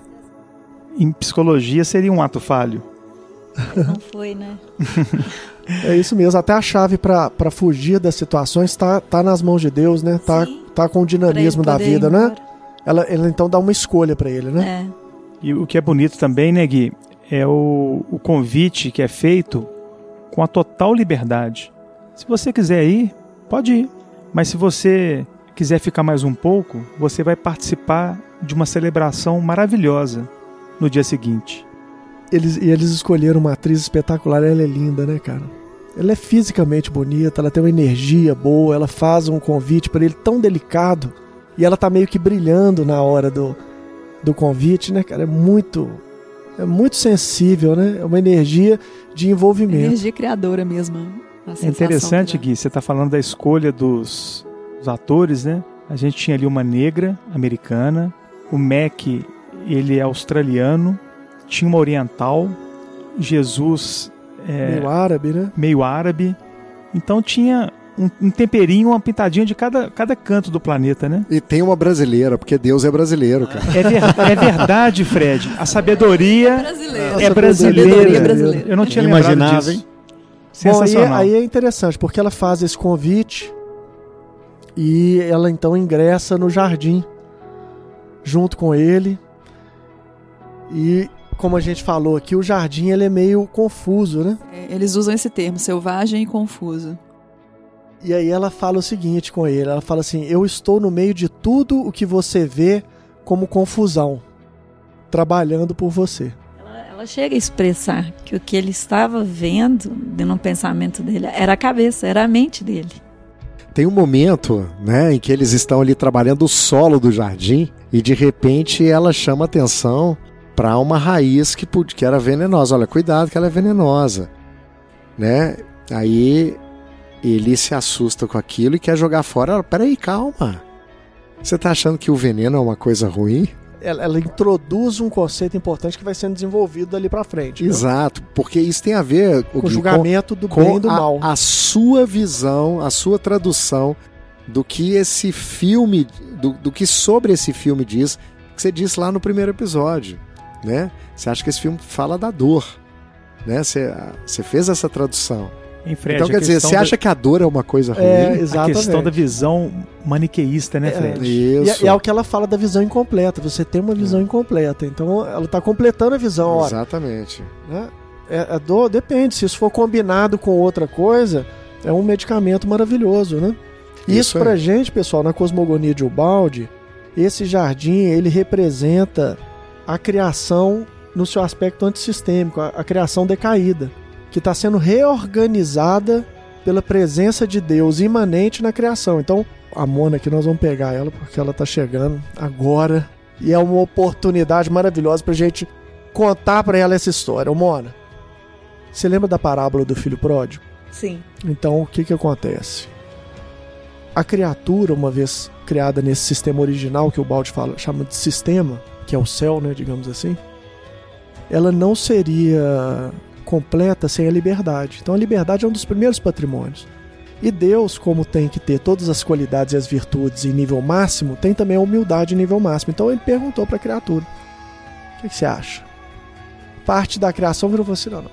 em psicologia seria um ato falho. Não foi, né? É isso mesmo, até a chave para fugir das situações está tá nas mãos de Deus, né? Tá, tá com o dinamismo da vida, né? Ela, ela então dá uma escolha para ele, né? É. E o que é bonito também, né, Gui, é o, o convite que é feito com a total liberdade. Se você quiser ir, pode ir. Mas se você quiser ficar mais um pouco, você vai participar de uma celebração maravilhosa no dia seguinte. Eles, e eles escolheram uma atriz espetacular, ela é linda, né, cara? Ela é fisicamente bonita, ela tem uma energia boa, ela faz um convite para ele tão delicado e ela tá meio que brilhando na hora do, do convite, né, cara? É muito é muito sensível, né? É uma energia de envolvimento. Energia criadora mesmo. É interessante, Gui, você tá falando da escolha dos, dos atores, né? A gente tinha ali uma negra americana, o Mac, ele é australiano, tinha uma oriental, Jesus é, meio árabe, né? Meio árabe. Então tinha um, um, temperinho, uma pintadinha de cada, cada canto do planeta, né? E tem uma brasileira, porque Deus é brasileiro, cara. É, ver, é verdade, Fred. A sabrasileira é brasileira. É brasileira. É brasileira. Eu não tinha lembrado disso. Hein? Sensacional. Bom, aí, aí é interessante, porque ela faz esse convite e ela então ingressa no jardim junto com ele. E como a gente falou aqui, o jardim ele é meio confuso, né? É, eles usam esse termo, selvagem e confuso. E aí ela fala o seguinte com ele, ela fala assim: "Eu estou no meio de tudo o que você vê como confusão, trabalhando por você." Ela, ela chega a expressar que o que ele estava vendo no pensamento dele era a cabeça, era a mente dele. Tem um momento, né, em que eles estão ali trabalhando o solo do jardim e de repente ela chama atenção para uma raiz que, que era venenosa. Olha, cuidado que ela é venenosa, né? Aí ele se assusta com aquilo e quer jogar fora. Peraí, calma. Você tá achando que o veneno é uma coisa ruim? Ela, ela introduz um conceito importante que vai sendo desenvolvido dali para frente. Exato, né? porque isso tem a ver com o julgamento do bem e do a, mal. A sua visão, a sua tradução do que esse filme, do, do que sobre esse filme diz, que você disse lá no primeiro episódio né? Você acha que esse filme fala da dor, né? Você, você fez essa tradução. Fred, então quer dizer, você da... acha que a dor é uma coisa ruim? É, exatamente. A questão da visão maniqueísta, né, Fred? É, isso. E, é, é o que ela fala da visão incompleta. Você tem uma visão é. incompleta. Então ela está completando a visão. Ora, exatamente. Né? É, é dor, depende. Se isso for combinado com outra coisa, é um medicamento maravilhoso, né? Isso, isso pra gente, pessoal, na cosmogonia de Ubaldi, esse jardim, ele representa a criação no seu aspecto antissistêmico, a, a criação decaída, que está sendo reorganizada pela presença de Deus imanente na criação. Então, a Mona aqui nós vamos pegar ela porque ela está chegando agora e é uma oportunidade maravilhosa para a gente contar para ela essa história. Ô, Mona, você lembra da parábola do filho pródigo? Sim. Então, o que que acontece? A criatura, uma vez criada nesse sistema original que o Balde fala, chama de sistema, que é o céu, né, digamos assim, ela não seria completa sem a liberdade. Então a liberdade é um dos primeiros patrimônios. E Deus, como tem que ter todas as qualidades e as virtudes em nível máximo, tem também a humildade em nível máximo. Então ele perguntou para a criatura: O que, que, você acha? Parte da criação virou assim: não, não,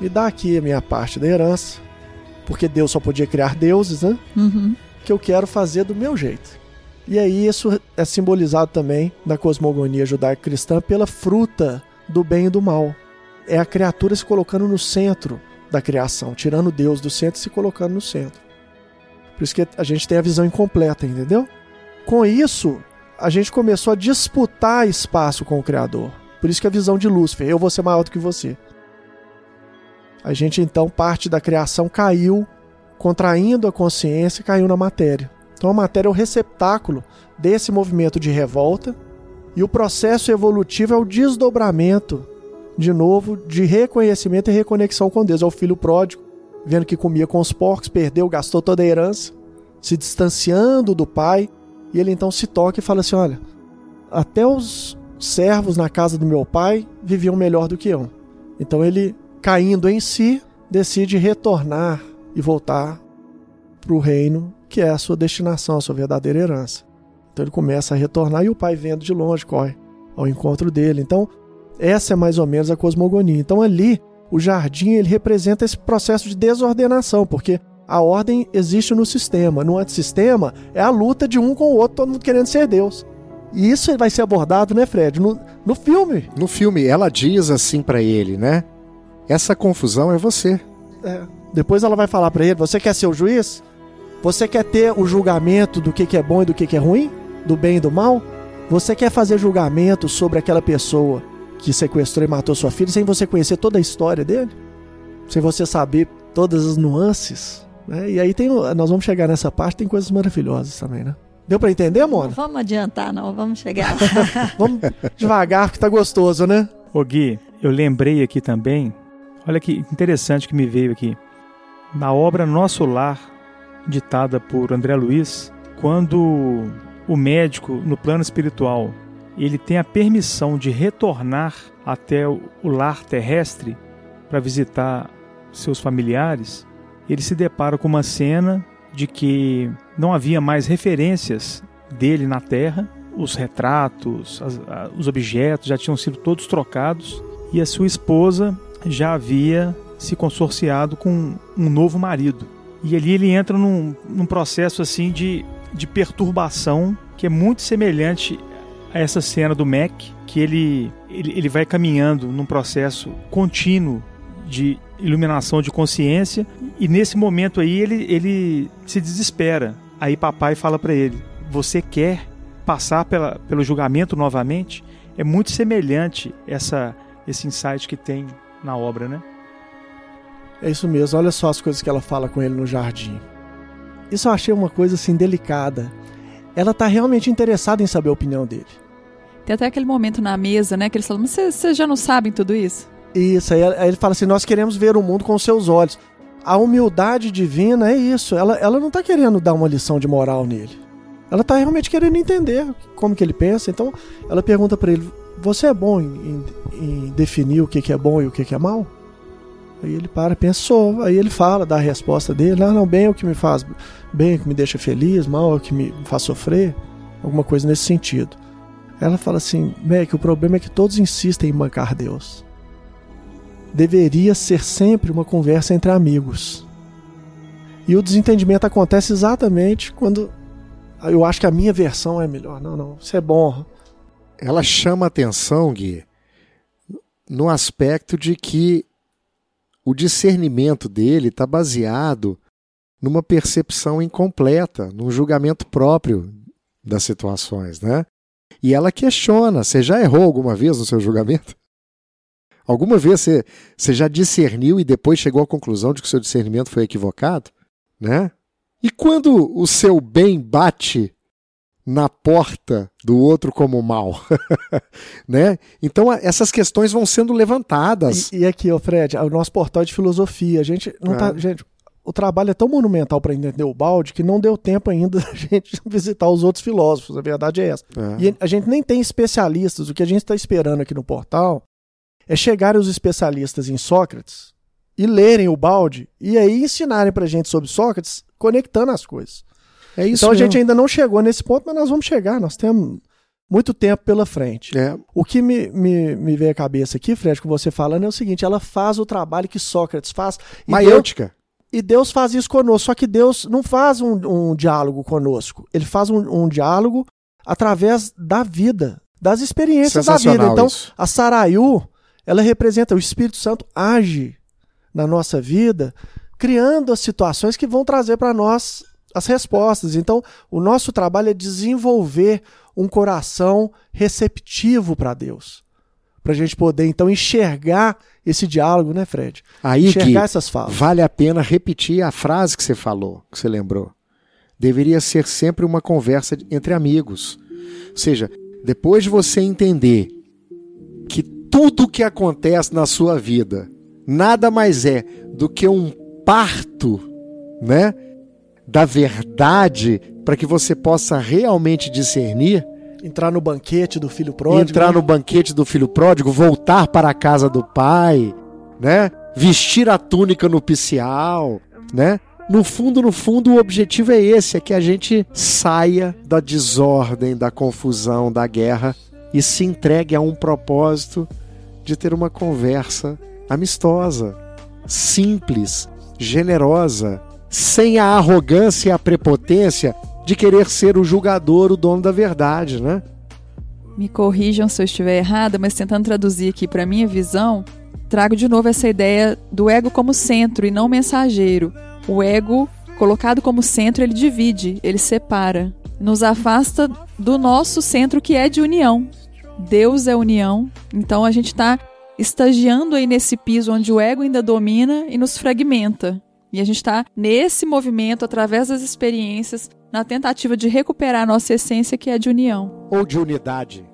me dá aqui a minha parte da herança, porque Deus só podia criar deuses, né? Uhum. Que eu quero fazer do meu jeito. E aí isso é simbolizado também na cosmogonia judaico-cristã pela fruta do bem e do mal. É a criatura se colocando no centro da criação, tirando Deus do centro e se colocando no centro. Por isso que a gente tem a visão incompleta, entendeu? Com isso, a gente começou a disputar espaço com o Criador. Por isso que a visão de Lúcifer, eu vou ser maior do que você. A gente então, parte da criação caiu, contraindo a consciência, caiu na matéria. Então a matéria é o receptáculo desse movimento de revolta e o processo evolutivo é o desdobramento, de novo, de reconhecimento e reconexão com Deus. É o filho pródigo, vendo que comia com os porcos, perdeu, gastou toda a herança, se distanciando do pai, e ele então se toca e fala assim: Olha, até os servos na casa do meu pai viviam melhor do que eu. Então ele, caindo em si, decide retornar e voltar para o reino que é a sua destinação, a sua verdadeira herança. Então ele começa a retornar e o pai vendo de longe corre ao encontro dele. Então, essa é mais ou menos a cosmogonia. Então ali o jardim ele representa esse processo de desordenação, porque a ordem existe no sistema. No antissistema é a luta de um com o outro, todo mundo querendo ser Deus. E isso vai ser abordado, né, Fred? No, no filme. No filme, ela diz assim para ele, né? Essa confusão é você. É. Depois ela vai falar para ele: Você quer ser o juiz? Você quer ter o julgamento do que, que é bom e do que, que é ruim? Do bem e do mal? Você quer fazer julgamento sobre aquela pessoa que sequestrou e matou sua filha sem você conhecer toda a história dele? Sem você saber todas as nuances? Né? E aí tem, nós vamos chegar nessa parte, tem coisas maravilhosas também, né? Deu para entender, Mona? Não vamos adiantar, não, vamos chegar vamos devagar, que tá gostoso, né? Ô Gui, eu lembrei aqui também, olha que interessante que me veio aqui. Na obra Nosso Lar, ditada por André Luiz, quando o médico, no plano espiritual, ele tem a permissão de retornar até o lar terrestre para visitar seus familiares, ele se depara com uma cena de que não havia mais referências dele na Terra, os retratos, as, a, os objetos já tinham sido todos trocados e a sua esposa já havia se consorciado com um novo marido. E ali ele entra num, num processo assim de, de perturbação que é muito semelhante a essa cena do Mac, que ele, ele, ele vai caminhando num processo contínuo de iluminação de consciência e nesse momento aí ele, ele se desespera. Aí papai fala para ele: Você quer passar pela, pelo julgamento novamente? É muito semelhante essa, esse insight que tem na obra, né? É isso mesmo, olha só as coisas que ela fala com ele no jardim. Isso eu achei uma coisa assim delicada. Ela tá realmente interessada em saber a opinião dele. Tem até aquele momento na mesa, né, que eles falam, mas vocês já não sabem tudo isso? Isso, aí, ele fala assim: nós queremos ver o mundo com seus olhos. A humildade divina é isso. Ela, ela não está querendo dar uma lição de moral nele. Ela está realmente querendo entender como que ele pensa. Então, ela pergunta para ele: Você é bom em, em, definir o que, que é bom e o que, que é mal? Aí ele para, pensou. Aí ele fala, dá a resposta dele: Não, não, bem é o que me faz bem, é o que me deixa feliz, mal é o que me faz sofrer. Alguma coisa nesse sentido. Ela fala assim: Mac, o problema é que todos insistem em mancar Deus deveria ser sempre uma conversa entre amigos. E o desentendimento acontece exatamente quando eu acho que a minha versão é melhor. Não, não, isso é bom. Ela chama atenção, Gui, no aspecto de que o discernimento dele está baseado numa percepção incompleta, num julgamento próprio das situações, né? E ela questiona: você já errou alguma vez no seu julgamento? Alguma vez você, você já discerniu e depois chegou à conclusão de que o seu discernimento foi equivocado? Né? E quando o seu bem bate na porta do outro como mal, né? Então essas questões vão sendo levantadas. E, e aqui, ô Fred, o nosso portal de filosofia, a gente não tá, é. gente, o trabalho é tão monumental para entender o balde que não deu tempo ainda a gente visitar os outros filósofos. A verdade é essa. É. E a gente nem tem especialistas. O que a gente está esperando aqui no portal é chegarem os especialistas em Sócrates e lerem o balde e aí ensinarem pra gente sobre Sócrates, conectando as coisas. É isso então mesmo. a gente ainda não chegou nesse ponto, mas nós vamos chegar. Nós temos muito tempo pela frente. É. O que me, me, me veio à cabeça aqui, Fred, com você falando, é o seguinte: ela faz o trabalho que Sócrates faz. Maiêutica. E Deus faz isso conosco. Só que Deus não faz um, um diálogo conosco. Ele faz um, um, diálogo através da vida, das experiências da vida. Então, isso. a Saraiu ela representa o Espírito Santo age na nossa vida, criando as situações que vão trazer para nós as respostas. Então, o nosso trabalho é desenvolver um coração receptivo para Deus. Para a gente poder, então, enxergar esse diálogo, né, Fred? Aí, enxergar essas falas. Vale a pena repetir a frase que você falou, que você lembrou. Deveria ser sempre uma conversa entre amigos. Ou seja, depois de você entender tudo que acontece na sua vida nada mais é do que um parto, né, da verdade para que você possa realmente discernir, entrar no banquete do filho pródigo, entrar né? no banquete do filho pródigo, voltar para a casa do pai, né? Vestir a túnica nupcial, né? No fundo, no fundo, o objetivo é esse, é que a gente saia da desordem, da confusão, da guerra e se entregue a um propósito de ter uma conversa amistosa, simples, generosa, sem a arrogância e a prepotência de querer ser o julgador, o dono da verdade, né? Me corrijam se eu estiver errada, mas tentando traduzir aqui para minha visão, trago de novo essa ideia do ego como centro e não mensageiro. O ego, colocado como centro, ele divide, ele separa, nos afasta do nosso centro que é de união. Deus é união, então a gente está estagiando aí nesse piso onde o ego ainda domina e nos fragmenta. E a gente está nesse movimento, através das experiências, na tentativa de recuperar a nossa essência que é de união. Ou de unidade.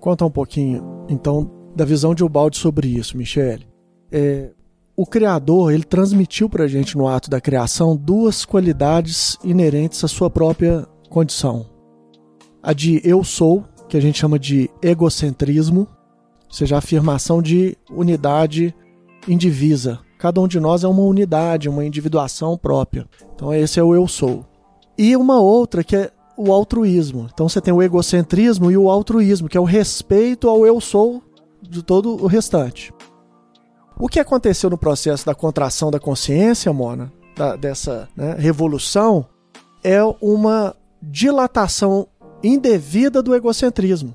Conta um pouquinho, então, da visão de Ubaldi sobre isso, Michele. É, o Criador, ele transmitiu para a gente no ato da criação duas qualidades inerentes à sua própria condição. A de eu sou, que a gente chama de egocentrismo, ou seja, a afirmação de unidade indivisa, Cada um de nós é uma unidade, uma individuação própria. Então esse é o eu sou. E uma outra que é o altruísmo. Então você tem o egocentrismo e o altruísmo, que é o respeito ao eu sou de todo o restante. O que aconteceu no processo da contração da consciência, Mona, da, dessa né, revolução, é uma dilatação indevida do egocentrismo,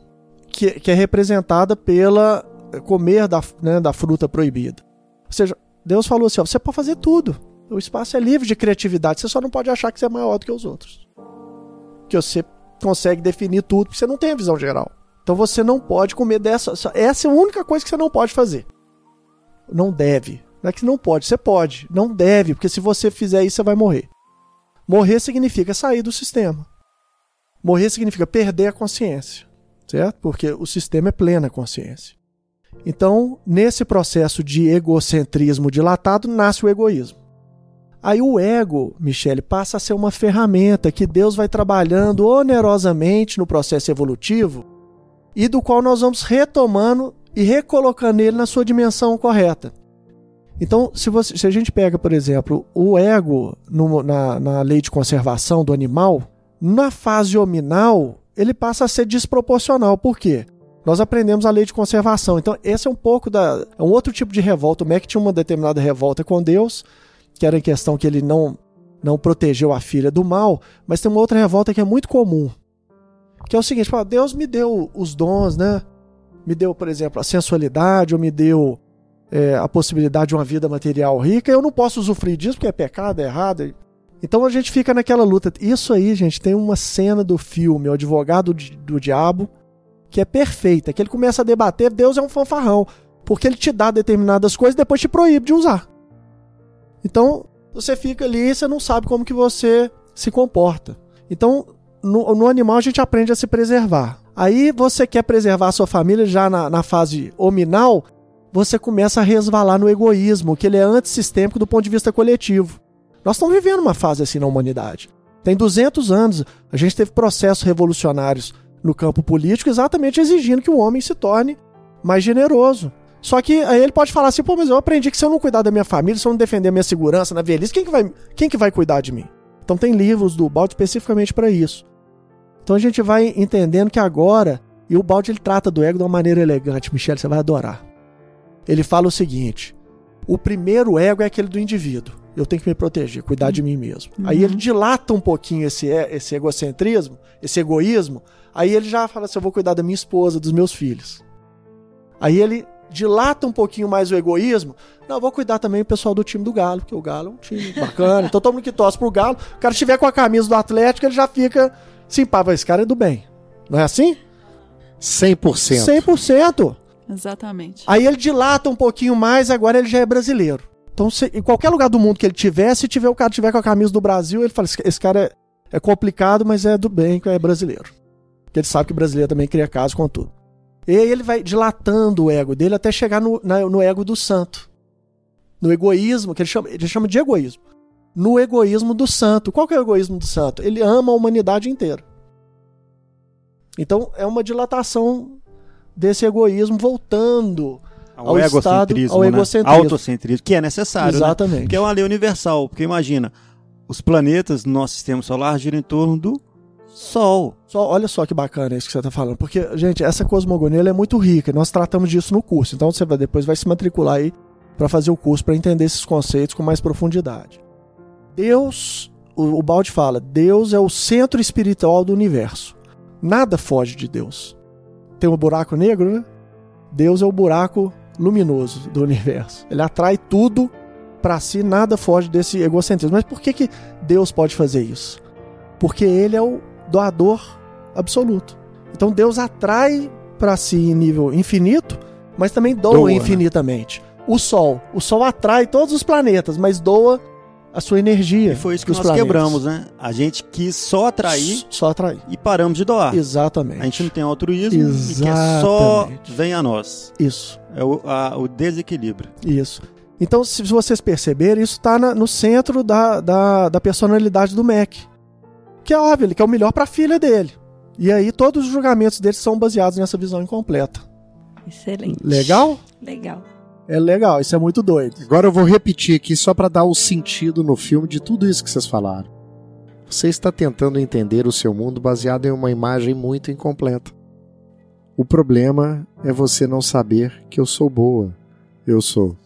que, que é representada pela comer da, né, da fruta proibida. Ou seja, Deus falou assim: ó, você pode fazer tudo. O espaço é livre de criatividade. Você só não pode achar que você é maior do que os outros. Que você consegue definir tudo, porque você não tem a visão geral. Então você não pode comer dessa. Essa é a única coisa que você não pode fazer. Não deve. Não é que não pode, você pode. Não deve, porque se você fizer isso, você vai morrer. Morrer significa sair do sistema. Morrer significa perder a consciência. Certo? Porque o sistema é plena consciência. Então, nesse processo de egocentrismo dilatado, nasce o egoísmo. Aí o ego, Michele, passa a ser uma ferramenta que Deus vai trabalhando onerosamente no processo evolutivo e do qual nós vamos retomando e recolocando ele na sua dimensão correta. Então, se, você, se a gente pega, por exemplo, o ego no, na, na lei de conservação do animal, na fase hominal, ele passa a ser desproporcional. Por quê? Nós aprendemos a lei de conservação. Então, esse é um pouco da. É um outro tipo de revolta. O Mac tinha uma determinada revolta com Deus, que era em questão que ele não, não protegeu a filha do mal, mas tem uma outra revolta que é muito comum. Que é o seguinte: fala, Deus me deu os dons, né? Me deu, por exemplo, a sensualidade, ou me deu é, a possibilidade de uma vida material rica, eu não posso usufruir disso porque é pecado, é errado. Então a gente fica naquela luta. Isso aí, gente, tem uma cena do filme, O Advogado do Diabo, que é perfeita, que ele começa a debater, Deus é um fanfarrão, porque ele te dá determinadas coisas e depois te proíbe de usar. Então, você fica ali e você não sabe como que você se comporta. Então, no, no animal a gente aprende a se preservar. Aí você quer preservar a sua família já na, na fase hominal, você começa a resvalar no egoísmo, que ele é antissistêmico do ponto de vista coletivo. Nós estamos vivendo uma fase assim na humanidade. Tem 200 anos, a gente teve processos revolucionários no campo político, exatamente exigindo que o homem se torne mais generoso. Só que aí ele pode falar assim, pô, mas eu aprendi que se eu não cuidar da minha família, se eu não defender a minha segurança na velhice, quem que vai, quem que vai cuidar de mim? Então tem livros do Balde especificamente para isso. Então a gente vai entendendo que agora, e o Balde ele trata do ego de uma maneira elegante, Michele, você vai adorar. Ele fala o seguinte: o primeiro ego é aquele do indivíduo. Eu tenho que me proteger, cuidar de mim mesmo. Uhum. Aí ele dilata um pouquinho esse, esse egocentrismo, esse egoísmo, Aí ele já fala assim: eu vou cuidar da minha esposa, dos meus filhos. Aí ele dilata um pouquinho mais o egoísmo. Não, eu vou cuidar também do pessoal do time do Galo, porque o Galo é um time bacana. então todo mundo que torce pro Galo, o cara estiver com a camisa do Atlético, ele já fica assim, pá, esse cara é do bem. Não é assim? 100%. 100%. Exatamente. Aí ele dilata um pouquinho mais, agora ele já é brasileiro. Então, se, em qualquer lugar do mundo que ele tiver, se tiver o cara tiver com a camisa do Brasil, ele fala: esse cara é, é complicado, mas é do bem, é brasileiro. Porque ele sabe que o brasileiro também cria caso com tudo. E aí ele vai dilatando o ego dele até chegar no, na, no ego do santo. No egoísmo, que ele chama, ele chama de egoísmo. No egoísmo do santo. Qual que é o egoísmo do santo? Ele ama a humanidade inteira. Então é uma dilatação desse egoísmo voltando ao, ao estado, ao egocentrismo. Né? Autocentrismo, que é necessário. Né? Exatamente. Né? Que é uma lei universal. Porque imagina, os planetas do nosso sistema solar giram em torno do Sol. Sol, olha só que bacana isso que você está falando. Porque, gente, essa cosmogonia é muito rica. Nós tratamos disso no curso. Então você vai, depois vai se matricular aí para fazer o curso para entender esses conceitos com mais profundidade. Deus, o, o Balde fala, Deus é o centro espiritual do universo. Nada foge de Deus. Tem um buraco negro, né? Deus é o buraco luminoso do universo. Ele atrai tudo para si, nada foge desse egocentrismo. Mas por que, que Deus pode fazer isso? Porque ele é o doador absoluto. Então Deus atrai para si em nível infinito, mas também doa, doa né? infinitamente. Né? O Sol, o Sol atrai todos os planetas, mas doa a sua energia. E foi isso que nós planetas. quebramos, né? A gente quis só atrair, só atrair e paramos de doar. Exatamente. A gente não tem altruísmo Exatamente. e quer só vem a nós. Isso. É o, a, o desequilíbrio. Isso. Então, se vocês perceberem, isso está no centro da, da, da, personalidade do Mac. Que é óbvio, ele quer o melhor para a filha dele. E aí todos os julgamentos dele são baseados nessa visão incompleta. Excelente. Legal? Legal. É legal, isso é muito doido. Agora eu vou repetir aqui só para dar o sentido no filme de tudo isso que vocês falaram. Você está tentando entender o seu mundo baseado em uma imagem muito incompleta. O problema é você não saber que eu sou boa. Eu sou.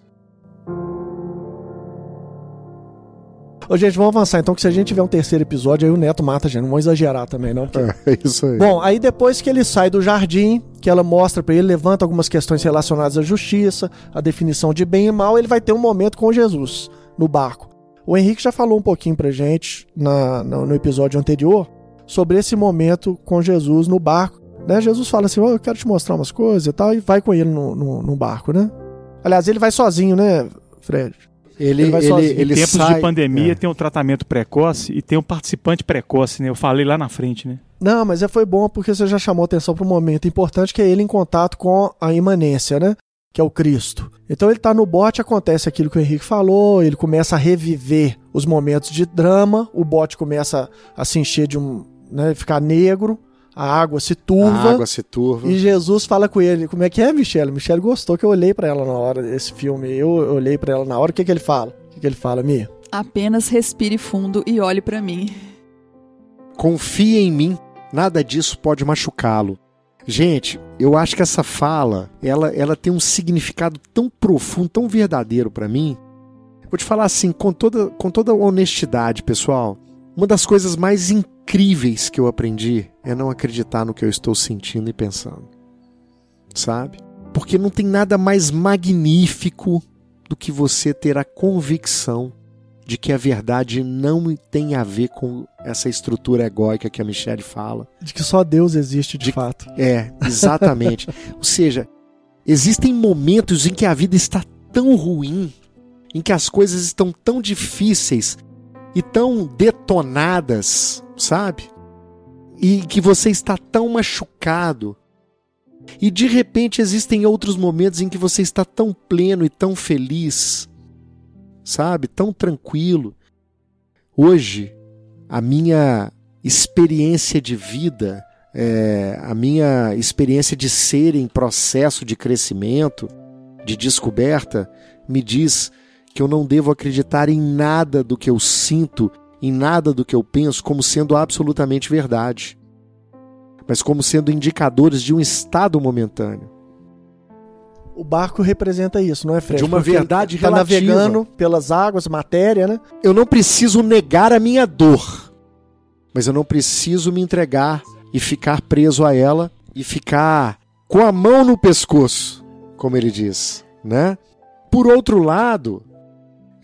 Ô, gente, vamos avançar então, que se a gente tiver um terceiro episódio, aí o Neto mata a gente. Não vamos exagerar também, não. Porque... É isso aí. Bom, aí depois que ele sai do jardim, que ela mostra para ele, levanta algumas questões relacionadas à justiça, a definição de bem e mal, ele vai ter um momento com Jesus no barco. O Henrique já falou um pouquinho pra gente na, no, no episódio anterior sobre esse momento com Jesus no barco. Né? Jesus fala assim: oh, Eu quero te mostrar umas coisas e tal, e vai com ele no, no, no barco, né? Aliás, ele vai sozinho, né, Fred? Ele, ele, ele, ele em tempos sai, de pandemia é. tem um tratamento precoce e tem um participante precoce, né? Eu falei lá na frente, né? Não, mas é, foi bom porque você já chamou atenção para um momento importante que é ele em contato com a imanência, né? Que é o Cristo. Então ele está no bote, acontece aquilo que o Henrique falou, ele começa a reviver os momentos de drama, o bote começa a se encher de um. Né, ficar negro, a água se turva. A água se turva. E Jesus fala com ele, como é que é, Michelle? Michelle gostou que eu olhei para ela na hora desse filme. Eu olhei para ela na hora. O que que ele fala? O que que ele fala, Mia? Apenas respire fundo e olhe para mim. Confie em mim. Nada disso pode machucá-lo. Gente, eu acho que essa fala, ela, ela tem um significado tão profundo, tão verdadeiro para mim. Vou te falar assim, com toda, com toda honestidade, pessoal. Uma das coisas mais incríveis que eu aprendi é não acreditar no que eu estou sentindo e pensando. Sabe? Porque não tem nada mais magnífico do que você ter a convicção de que a verdade não tem a ver com essa estrutura egóica que a Michelle fala. De que só Deus existe de, de fato. É, exatamente. Ou seja, existem momentos em que a vida está tão ruim, em que as coisas estão tão difíceis, e tão detonadas, sabe? E que você está tão machucado. E de repente existem outros momentos em que você está tão pleno e tão feliz, sabe? Tão tranquilo. Hoje, a minha experiência de vida, é, a minha experiência de ser em processo de crescimento, de descoberta, me diz que eu não devo acreditar em nada do que eu sinto, em nada do que eu penso como sendo absolutamente verdade, mas como sendo indicadores de um estado momentâneo. O barco representa isso, não é, Fred? De uma Porque verdade tá relativa. navegando pelas águas, matéria, né? Eu não preciso negar a minha dor, mas eu não preciso me entregar e ficar preso a ela e ficar com a mão no pescoço, como ele diz, né? Por outro lado,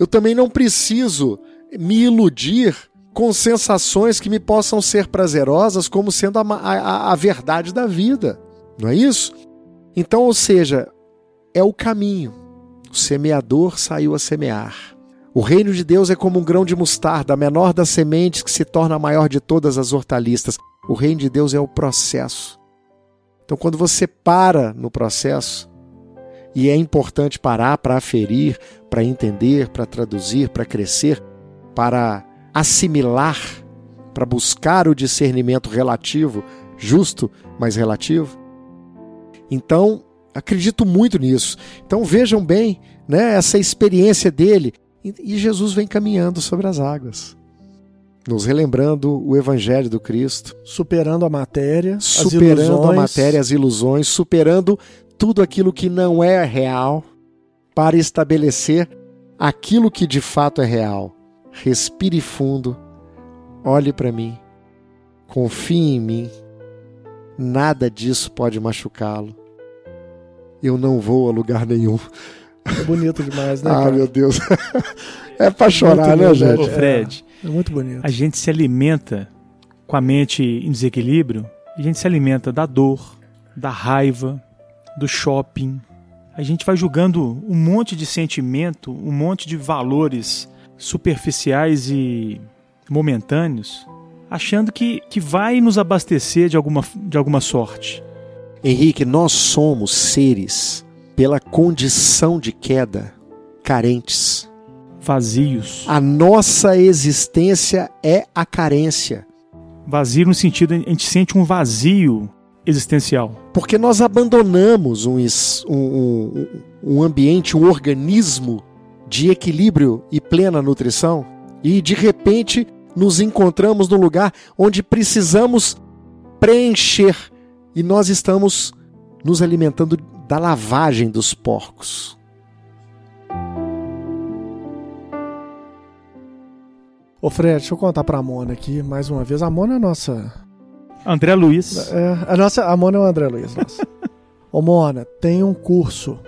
eu também não preciso me iludir com sensações que me possam ser prazerosas como sendo a, a, a verdade da vida. Não é isso? Então, ou seja, é o caminho. O semeador saiu a semear. O reino de Deus é como um grão de mostarda, a menor das sementes que se torna a maior de todas as hortaliças. O reino de Deus é o processo. Então, quando você para no processo, e é importante parar para aferir, para entender, para traduzir, para crescer, para assimilar, para buscar o discernimento relativo, justo, mas relativo. Então, acredito muito nisso. Então vejam bem, né, essa experiência dele e Jesus vem caminhando sobre as águas. nos relembrando o Evangelho do Cristo, superando a matéria, superando a matéria, as ilusões, superando tudo aquilo que não é real, para estabelecer aquilo que de fato é real. Respire fundo, olhe para mim, confie em mim, nada disso pode machucá-lo. Eu não vou a lugar nenhum. É bonito demais, né? ah, cara? meu Deus. é pra chorar, né, gente? Fred, é, é muito bonito. A gente se alimenta com a mente em desequilíbrio, a gente se alimenta da dor, da raiva, do shopping. A gente vai julgando um monte de sentimento, um monte de valores superficiais e momentâneos, achando que, que vai nos abastecer de alguma, de alguma sorte. Henrique, nós somos seres, pela condição de queda, carentes. Vazios. A nossa existência é a carência. Vazio no sentido, a gente sente um vazio existencial. Porque nós abandonamos um, um, um ambiente, um organismo de equilíbrio e plena nutrição e de repente nos encontramos num lugar onde precisamos preencher e nós estamos nos alimentando da lavagem dos porcos. Ô Fred, deixa eu contar pra Mona aqui mais uma vez. A Mona é a nossa. André Luiz. É, a, nossa, a Mona é o André Luiz. Nossa. Ô Mona, tem um curso.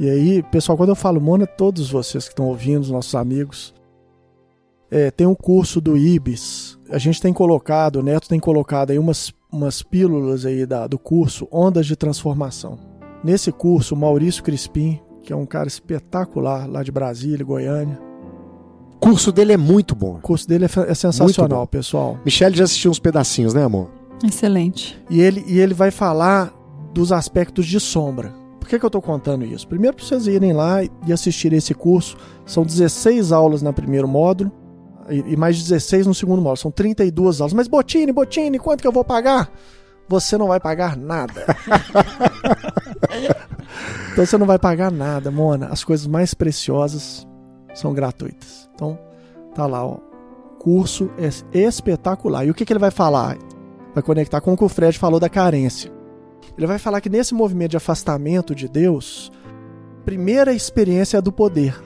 E aí, pessoal, quando eu falo Mona, todos vocês que estão ouvindo, os nossos amigos, é, tem um curso do IBIS. A gente tem colocado, o Neto tem colocado aí umas, umas pílulas aí da, do curso Ondas de Transformação. Nesse curso, o Maurício Crispim, que é um cara espetacular lá de Brasília, Goiânia. O curso dele é muito bom. O curso dele é, é sensacional, pessoal. Michelle já assistiu uns pedacinhos, né, amor? Excelente. E ele, e ele vai falar dos aspectos de sombra. Por que, que eu estou contando isso? Primeiro, para vocês irem lá e assistirem esse curso. São 16 aulas no primeiro módulo e mais 16 no segundo módulo. São 32 aulas. Mas Botini, Botini, quanto que eu vou pagar? Você não vai pagar nada. então você não vai pagar nada, Mona. As coisas mais preciosas são gratuitas. Então, tá lá, ó. Curso é espetacular. E o que, que ele vai falar? Vai conectar com o que o Fred falou da carência. Ele vai falar que nesse movimento de afastamento de Deus, primeira experiência é do poder.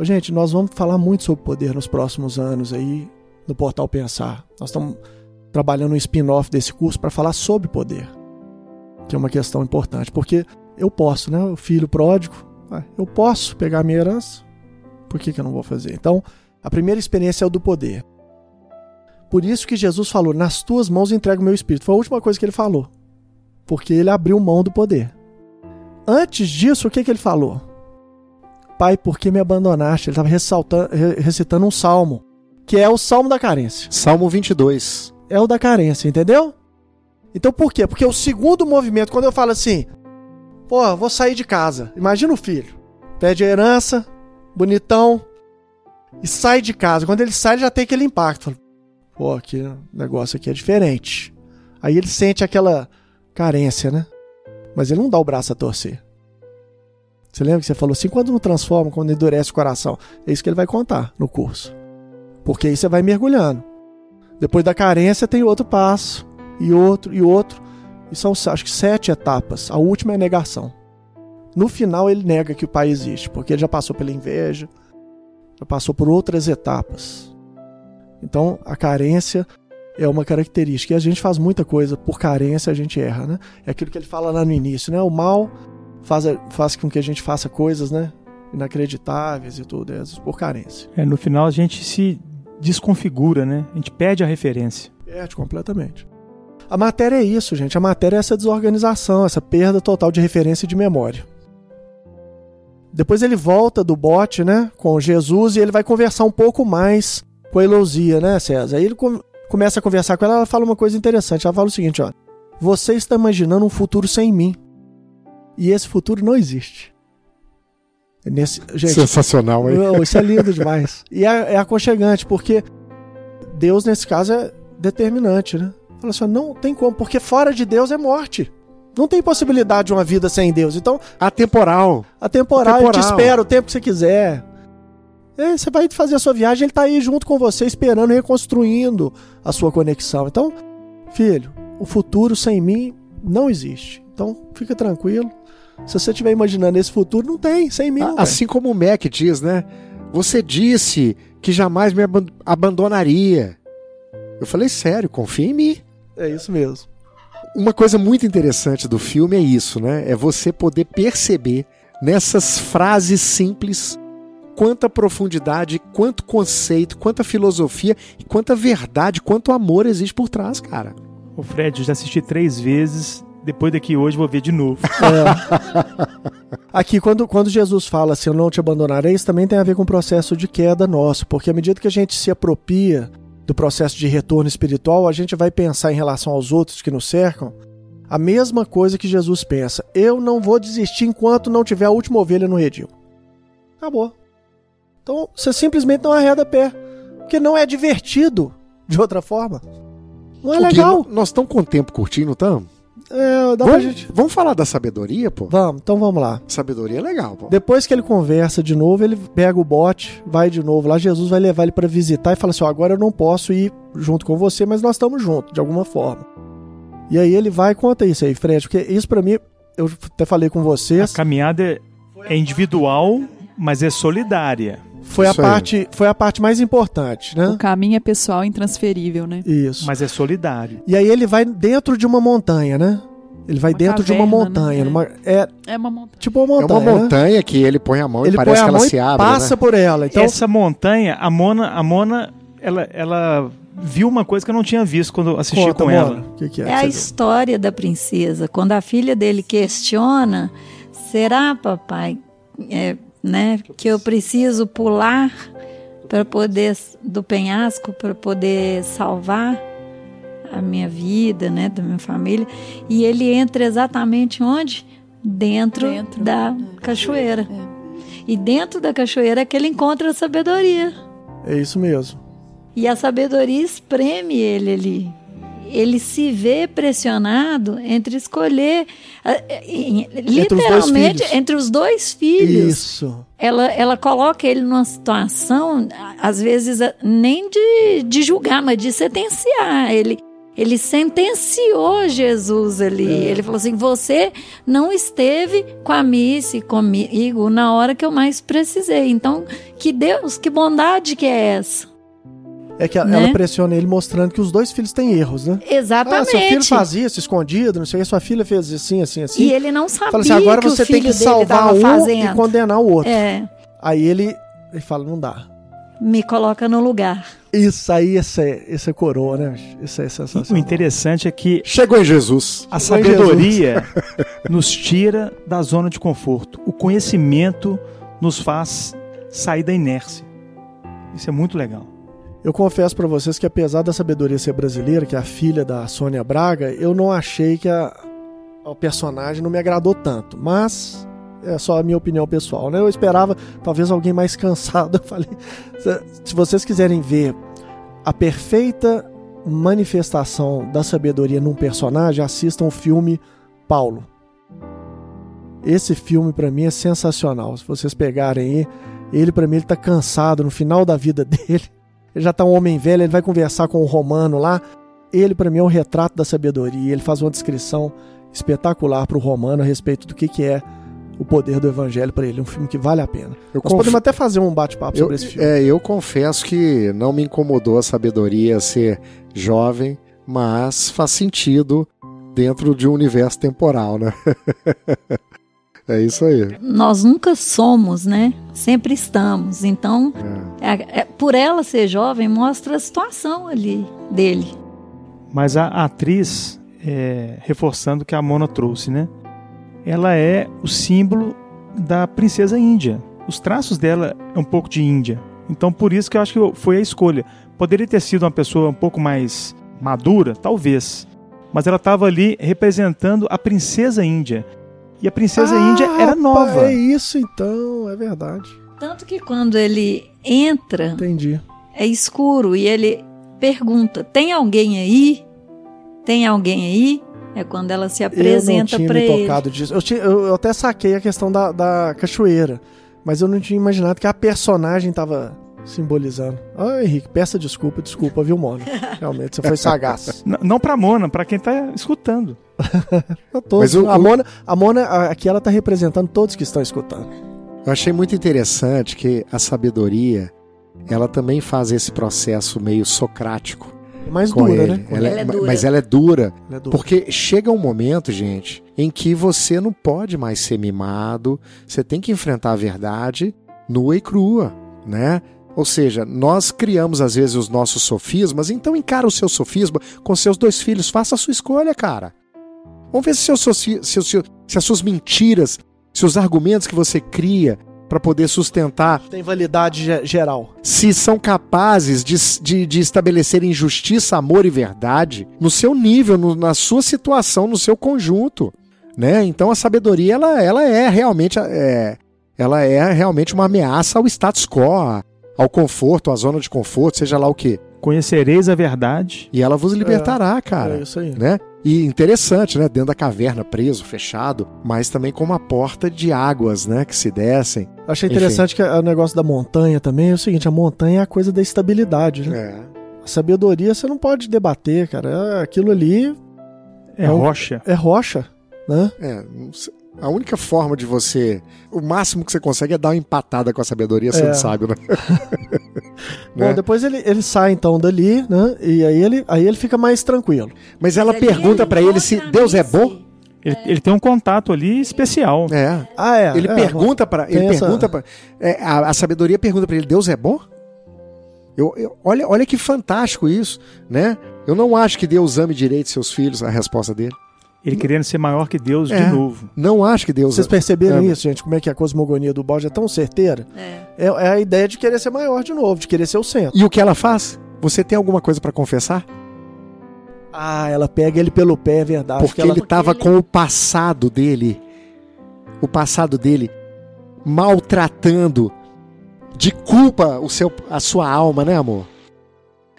Gente, nós vamos falar muito sobre poder nos próximos anos aí no Portal Pensar. Nós estamos trabalhando um spin-off desse curso para falar sobre poder, que é uma questão importante, porque eu posso, né? O filho pródigo, eu posso pegar minha herança, por que, que eu não vou fazer? Então, a primeira experiência é o do poder. Por isso que Jesus falou: Nas tuas mãos entrego o meu espírito. Foi a última coisa que ele falou, porque ele abriu mão do poder. Antes disso, o que, que ele falou? Pai, por que me abandonaste? Ele estava recitando um salmo, que é o salmo da carência. Salmo 22. É o da carência, entendeu? Então por quê? Porque o segundo movimento, quando eu falo assim, pô, vou sair de casa. Imagina o filho, pede a herança, bonitão, e sai de casa. Quando ele sai, ele já tem aquele impacto. Pô, que negócio aqui é diferente. Aí ele sente aquela carência, né? Mas ele não dá o braço a torcer. Você lembra que você falou assim? Quando não transforma, quando endurece o coração? É isso que ele vai contar no curso. Porque aí você vai mergulhando. Depois da carência tem outro passo, e outro, e outro. E são, acho que, sete etapas. A última é a negação. No final, ele nega que o pai existe, porque ele já passou pela inveja, já passou por outras etapas. Então, a carência é uma característica. E a gente faz muita coisa por carência, a gente erra, né? É aquilo que ele fala lá no início, né? O mal faz, faz com que a gente faça coisas, né? Inacreditáveis e tudo, é por carência. É, no final a gente se desconfigura, né? A gente perde a referência. Perde completamente. A matéria é isso, gente. A matéria é essa desorganização, essa perda total de referência e de memória. Depois ele volta do bote, né, com Jesus e ele vai conversar um pouco mais com a Elosia, né, César? Aí ele com, começa a conversar com ela, ela fala uma coisa interessante. Ela fala o seguinte, ó: "Você está imaginando um futuro sem mim?" E esse futuro não existe. Nesse, gente, Sensacional, hein? Isso é lindo demais. E é, é aconchegante, porque Deus, nesse caso, é determinante, né? Fala assim, não tem como, porque fora de Deus é morte. Não tem possibilidade de uma vida sem Deus. Então, atemporal. Atemporal, atemporal. eu te espero o tempo que você quiser. É, você vai fazer a sua viagem, ele tá aí junto com você, esperando, reconstruindo a sua conexão. Então, filho, o futuro sem mim não existe. Então, fica tranquilo. Se você estiver imaginando esse futuro, não tem, sem mim. Assim como o Mac diz, né? Você disse que jamais me abandonaria. Eu falei, sério, confia em mim. É isso mesmo. Uma coisa muito interessante do filme é isso, né? É você poder perceber nessas frases simples quanta profundidade, quanto conceito, quanta filosofia e quanta verdade, quanto amor existe por trás, cara. O Fred, eu já assisti três vezes. Depois daqui hoje vou ver de novo. É. Aqui, quando, quando Jesus fala assim, eu não te abandonarei, isso também tem a ver com o processo de queda nosso, porque à medida que a gente se apropria do processo de retorno espiritual, a gente vai pensar em relação aos outros que nos cercam a mesma coisa que Jesus pensa. Eu não vou desistir enquanto não tiver a última ovelha no redil. Acabou. Então você simplesmente não arreda pé. Porque não é divertido de outra forma. Não é legal. Nós estamos com o tempo curtindo, estamos? É, dá vamos, pra gente. Vamos falar da sabedoria, pô? Vamos, então vamos lá. Sabedoria é legal, pô. Depois que ele conversa de novo, ele pega o bote, vai de novo lá. Jesus vai levar ele para visitar e fala assim: ó, agora eu não posso ir junto com você, mas nós estamos juntos, de alguma forma. E aí ele vai e conta isso aí, Fred, porque isso para mim, eu até falei com vocês. A caminhada é individual, mas é solidária. Foi a, parte, foi a parte mais importante, né? O caminho é pessoal intransferível, né? Isso. Mas é solidário. E aí ele vai dentro de uma montanha, né? Ele vai uma dentro caverna, de uma montanha. Né? Numa, é, é uma montanha. Tipo uma montanha. É uma montanha né? que ele põe a mão ele e parece que ela se abre. Passa né? por ela. Então... Essa montanha, a Mona, a Mona ela, ela viu uma coisa que eu não tinha visto quando assisti Conta, com ela. Que que é, é a história da princesa. Quando a filha dele questiona: será, papai, é, né, que eu preciso pular para poder do penhasco para poder salvar a minha vida, né, da minha família, e ele entra exatamente onde? Dentro, dentro da é, cachoeira. É. E dentro da cachoeira é que ele encontra a sabedoria. É isso mesmo. E a sabedoria espreme ele ali ele se vê pressionado entre escolher literalmente entre os, entre os dois filhos. Isso. Ela, ela coloca ele numa situação, às vezes, nem de, de julgar, mas de sentenciar. Ele, ele sentenciou Jesus ali. É. Ele falou assim: Você não esteve com a missa comigo na hora que eu mais precisei. Então, que Deus, que bondade que é essa? É que né? ela pressiona ele mostrando que os dois filhos têm erros, né? Exatamente. Ah, seu filho fazia isso escondido, não sei o que, sua filha fez assim, assim, assim. E ele não sabia fala assim, agora que você tem que salvar um fazendo. e condenar o outro. É. Aí ele, ele fala, não dá. Me coloca no lugar. Isso aí, essa é, essa é coroa, né? Isso é sensacional. O interessante é que... Chegou em Jesus. A sabedoria nos tira da zona de conforto. O conhecimento nos faz sair da inércia. Isso é muito legal. Eu confesso para vocês que apesar da sabedoria ser brasileira, que é a filha da Sônia Braga, eu não achei que a, o personagem não me agradou tanto. Mas é só a minha opinião pessoal, né? Eu esperava talvez alguém mais cansado. Eu falei, se vocês quiserem ver a perfeita manifestação da sabedoria num personagem, assistam o filme Paulo. Esse filme para mim é sensacional. Se vocês pegarem aí, ele para mim ele tá cansado no final da vida dele ele já está um homem velho, ele vai conversar com o romano lá. Ele, para mim, é um retrato da sabedoria. Ele faz uma descrição espetacular para o romano a respeito do que, que é o poder do evangelho para ele. É um filme que vale a pena. Eu Nós conf... podemos até fazer um bate-papo sobre esse filme. É, eu confesso que não me incomodou a sabedoria ser jovem, mas faz sentido dentro de um universo temporal, né? É isso aí. Nós nunca somos, né? Sempre estamos. Então, é. É, é, por ela ser jovem, mostra a situação ali dele. Mas a, a atriz, é, reforçando o que a Mona trouxe, né? Ela é o símbolo da princesa índia. Os traços dela é um pouco de índia. Então, por isso que eu acho que foi a escolha. Poderia ter sido uma pessoa um pouco mais madura, talvez. Mas ela estava ali representando a princesa índia. E a princesa ah, índia era nova. É isso então, é verdade. Tanto que quando ele entra, Entendi. é escuro e ele pergunta: tem alguém aí? Tem alguém aí? É quando ela se apresenta para ele. Tocado disso. Eu, tinha, eu, eu até saquei a questão da, da cachoeira. Mas eu não tinha imaginado que a personagem tava simbolizando. Ah, Henrique, peça desculpa, desculpa, viu, Mona? Realmente, você foi sagaz. N- não pra Mona, pra quem tá escutando. Eu tô- Mas o- a, o- Mona, a Mona, a- aqui ela tá representando todos que estão escutando. Eu achei muito interessante que a sabedoria, ela também faz esse processo meio socrático. Mais com dura, ele. né? Ela Ela é dura. Mas ela é dura. Ela é dura. Porque chega um momento, gente, em que você não pode mais ser mimado, você tem que enfrentar a verdade nua e crua, né? Ou seja, nós criamos às vezes os nossos sofismas, então encara o seu sofisma com seus dois filhos, faça a sua escolha, cara. Vamos ver se, soci- se, se- se as suas mentiras, se os argumentos que você cria para poder sustentar Tem validade ge- geral. se são capazes de, de, de estabelecerem justiça, amor e verdade no seu nível, no- na sua situação, no seu conjunto, né? Então a sabedoria ela, ela é realmente é, ela é realmente uma ameaça ao status quo, ao conforto, à zona de conforto, seja lá o que. Conhecereis a verdade. E ela vos libertará, cara. É isso aí. Né? E interessante, né? Dentro da caverna, preso, fechado, mas também com uma porta de águas, né? Que se descem. Achei Enfim. interessante que o negócio da montanha também é o seguinte: a montanha é a coisa da estabilidade, né? É. A sabedoria você não pode debater, cara. É- Aquilo ali É um- rocha. é rocha, né? É, não sei- a única forma de você. O máximo que você consegue é dar uma empatada com a sabedoria sendo É. sábio, né? Bom, Né? depois ele, ele sai então dali, né? E aí ele, aí ele fica mais tranquilo. Mas ela ali pergunta pra ele se Deus é bom. Ele, ele tem um contato ali especial. É. Ah, é. Ele é, pergunta para ele essa- pergunta pra, é, a, a sabedoria pergunta pra ele Deus é bom. Eu, eu- olha, olha que fantástico isso, né? Eu não acho que Deus ame direito seus filhos. A resposta dele. Ele querendo ser maior que Deus É. de novo. Não acho que Deus Vocês perceberam ama. isso, gente? Como é que a cosmogonia do balde é tão certeira? É. É, é a ideia de querer ser maior de novo, de querer ser o centro. E o que ela faz? Você tem alguma coisa pra confessar? Ah, ela pega ele pelo pé, é verdade. Porque que ela- ele estava com o passado dele, o passado dele maltratando de culpa o seu, a sua alma, né, amor?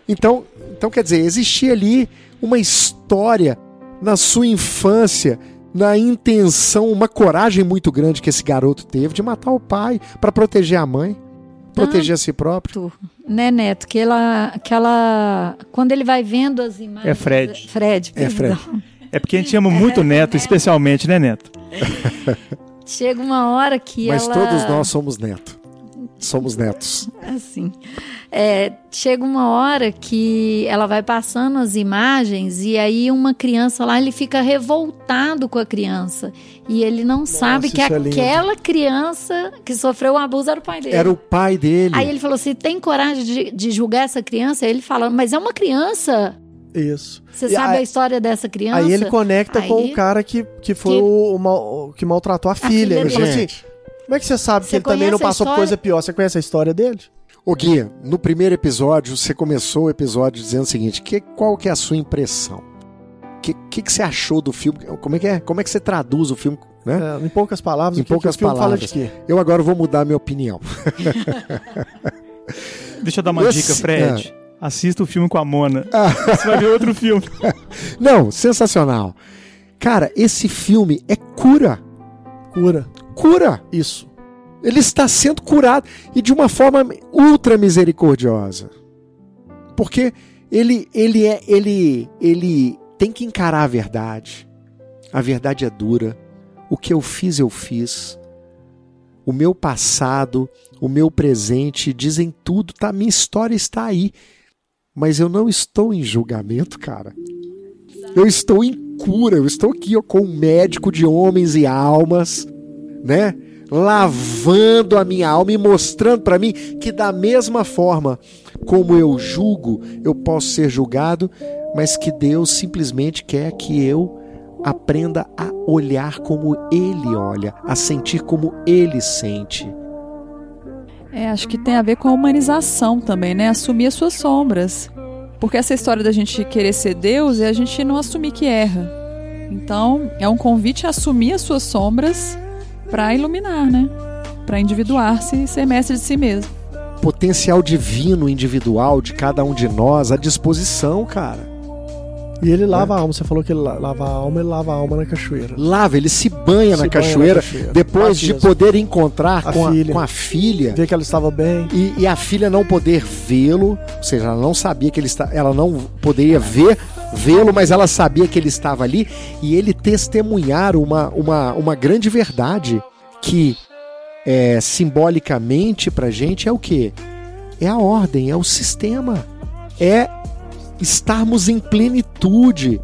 Então, então quer dizer, existia ali uma história na sua infância, na intenção, uma coragem muito grande que esse garoto teve de matar o pai para proteger a mãe, proteger a si próprio. Né, Neto? Que ela, que ela. Quando ele vai vendo as imagens. É Fred. Fred, É, Fred. perdão. É porque a gente ama muito o Neto, especialmente, né, Neto? Chega uma hora que Mas ela. todos nós somos neto. Somos netos. Assim. É, chega uma hora que ela vai passando as imagens e aí uma criança lá, ele fica revoltado com a criança. E ele não sabe que é lindo. aquela criança que sofreu o abuso era o pai dele. Era o pai dele. Aí ele falou assim: tem coragem de, de julgar essa criança? Aí ele fala, mas é uma criança. Isso. Você E sabe aí- a história dessa criança? Aí ele conecta com Aí- o cara que, que foi Que- O, o mal- que maltratou a filha. filha ele fala assim: Gente. Como é que você sabe que Você ele também não passou por coisa pior? Você conhece a história dele? Ô Gui, no primeiro episódio, você começou o episódio dizendo o seguinte: que, qual que é a sua impressão? O que, que, que você achou do filme? Como é que é? Como é que você traduz o filme? Né? É, em poucas palavras, Em que, poucas que o filme palavras. fala de quê? Eu agora vou mudar a minha opinião. Deixa eu dar uma Esse- dica, Fred. Assista o filme com a Mona. Você vai ver outro filme. Não, sensacional. Cara, esse filme é cura. Cura. Cura. Isso. Ele está sendo curado e de uma forma ultra misericordiosa. Porque ele ele é ele ele tem que encarar a verdade. A verdade é dura. O que eu fiz eu fiz. O meu passado, o meu presente dizem tudo, tá? Minha história está aí. Mas eu não estou em julgamento, cara. Eu estou em cura, eu estou aqui ó, com um médico de homens e almas, né? Lavando a minha alma e mostrando para mim que da mesma forma como eu julgo, eu posso ser julgado, mas que Deus simplesmente quer que eu aprenda a olhar como ele olha, a sentir como ele sente. É, acho que tem a ver com a humanização também, né? Assumir as suas sombras. Porque essa história da gente querer ser Deus é a gente não assumir que erra. Então, é um convite a assumir as suas sombras para iluminar, né? Para individuar-se e ser mestre de si mesmo. Potencial divino individual de cada um de nós à disposição, cara. E ele lava a alma. Você falou que ele lava a alma, ele lava a alma na cachoeira. Lava, ele se banha, Se na, banha cachoeira, na cachoeira. depois de poder encontrar A com, a, filha. com a filha. Ver que ela estava bem. E, e a filha não poder vê-lo, ou seja, ela não sabia que ele está, ela não poderia ver vê-lo, mas ela sabia que ele estava ali e ele testemunhar uma, uma, uma grande verdade que é, simbolicamente pra gente é o que? É a ordem, é o sistema, é estarmos em plenitude,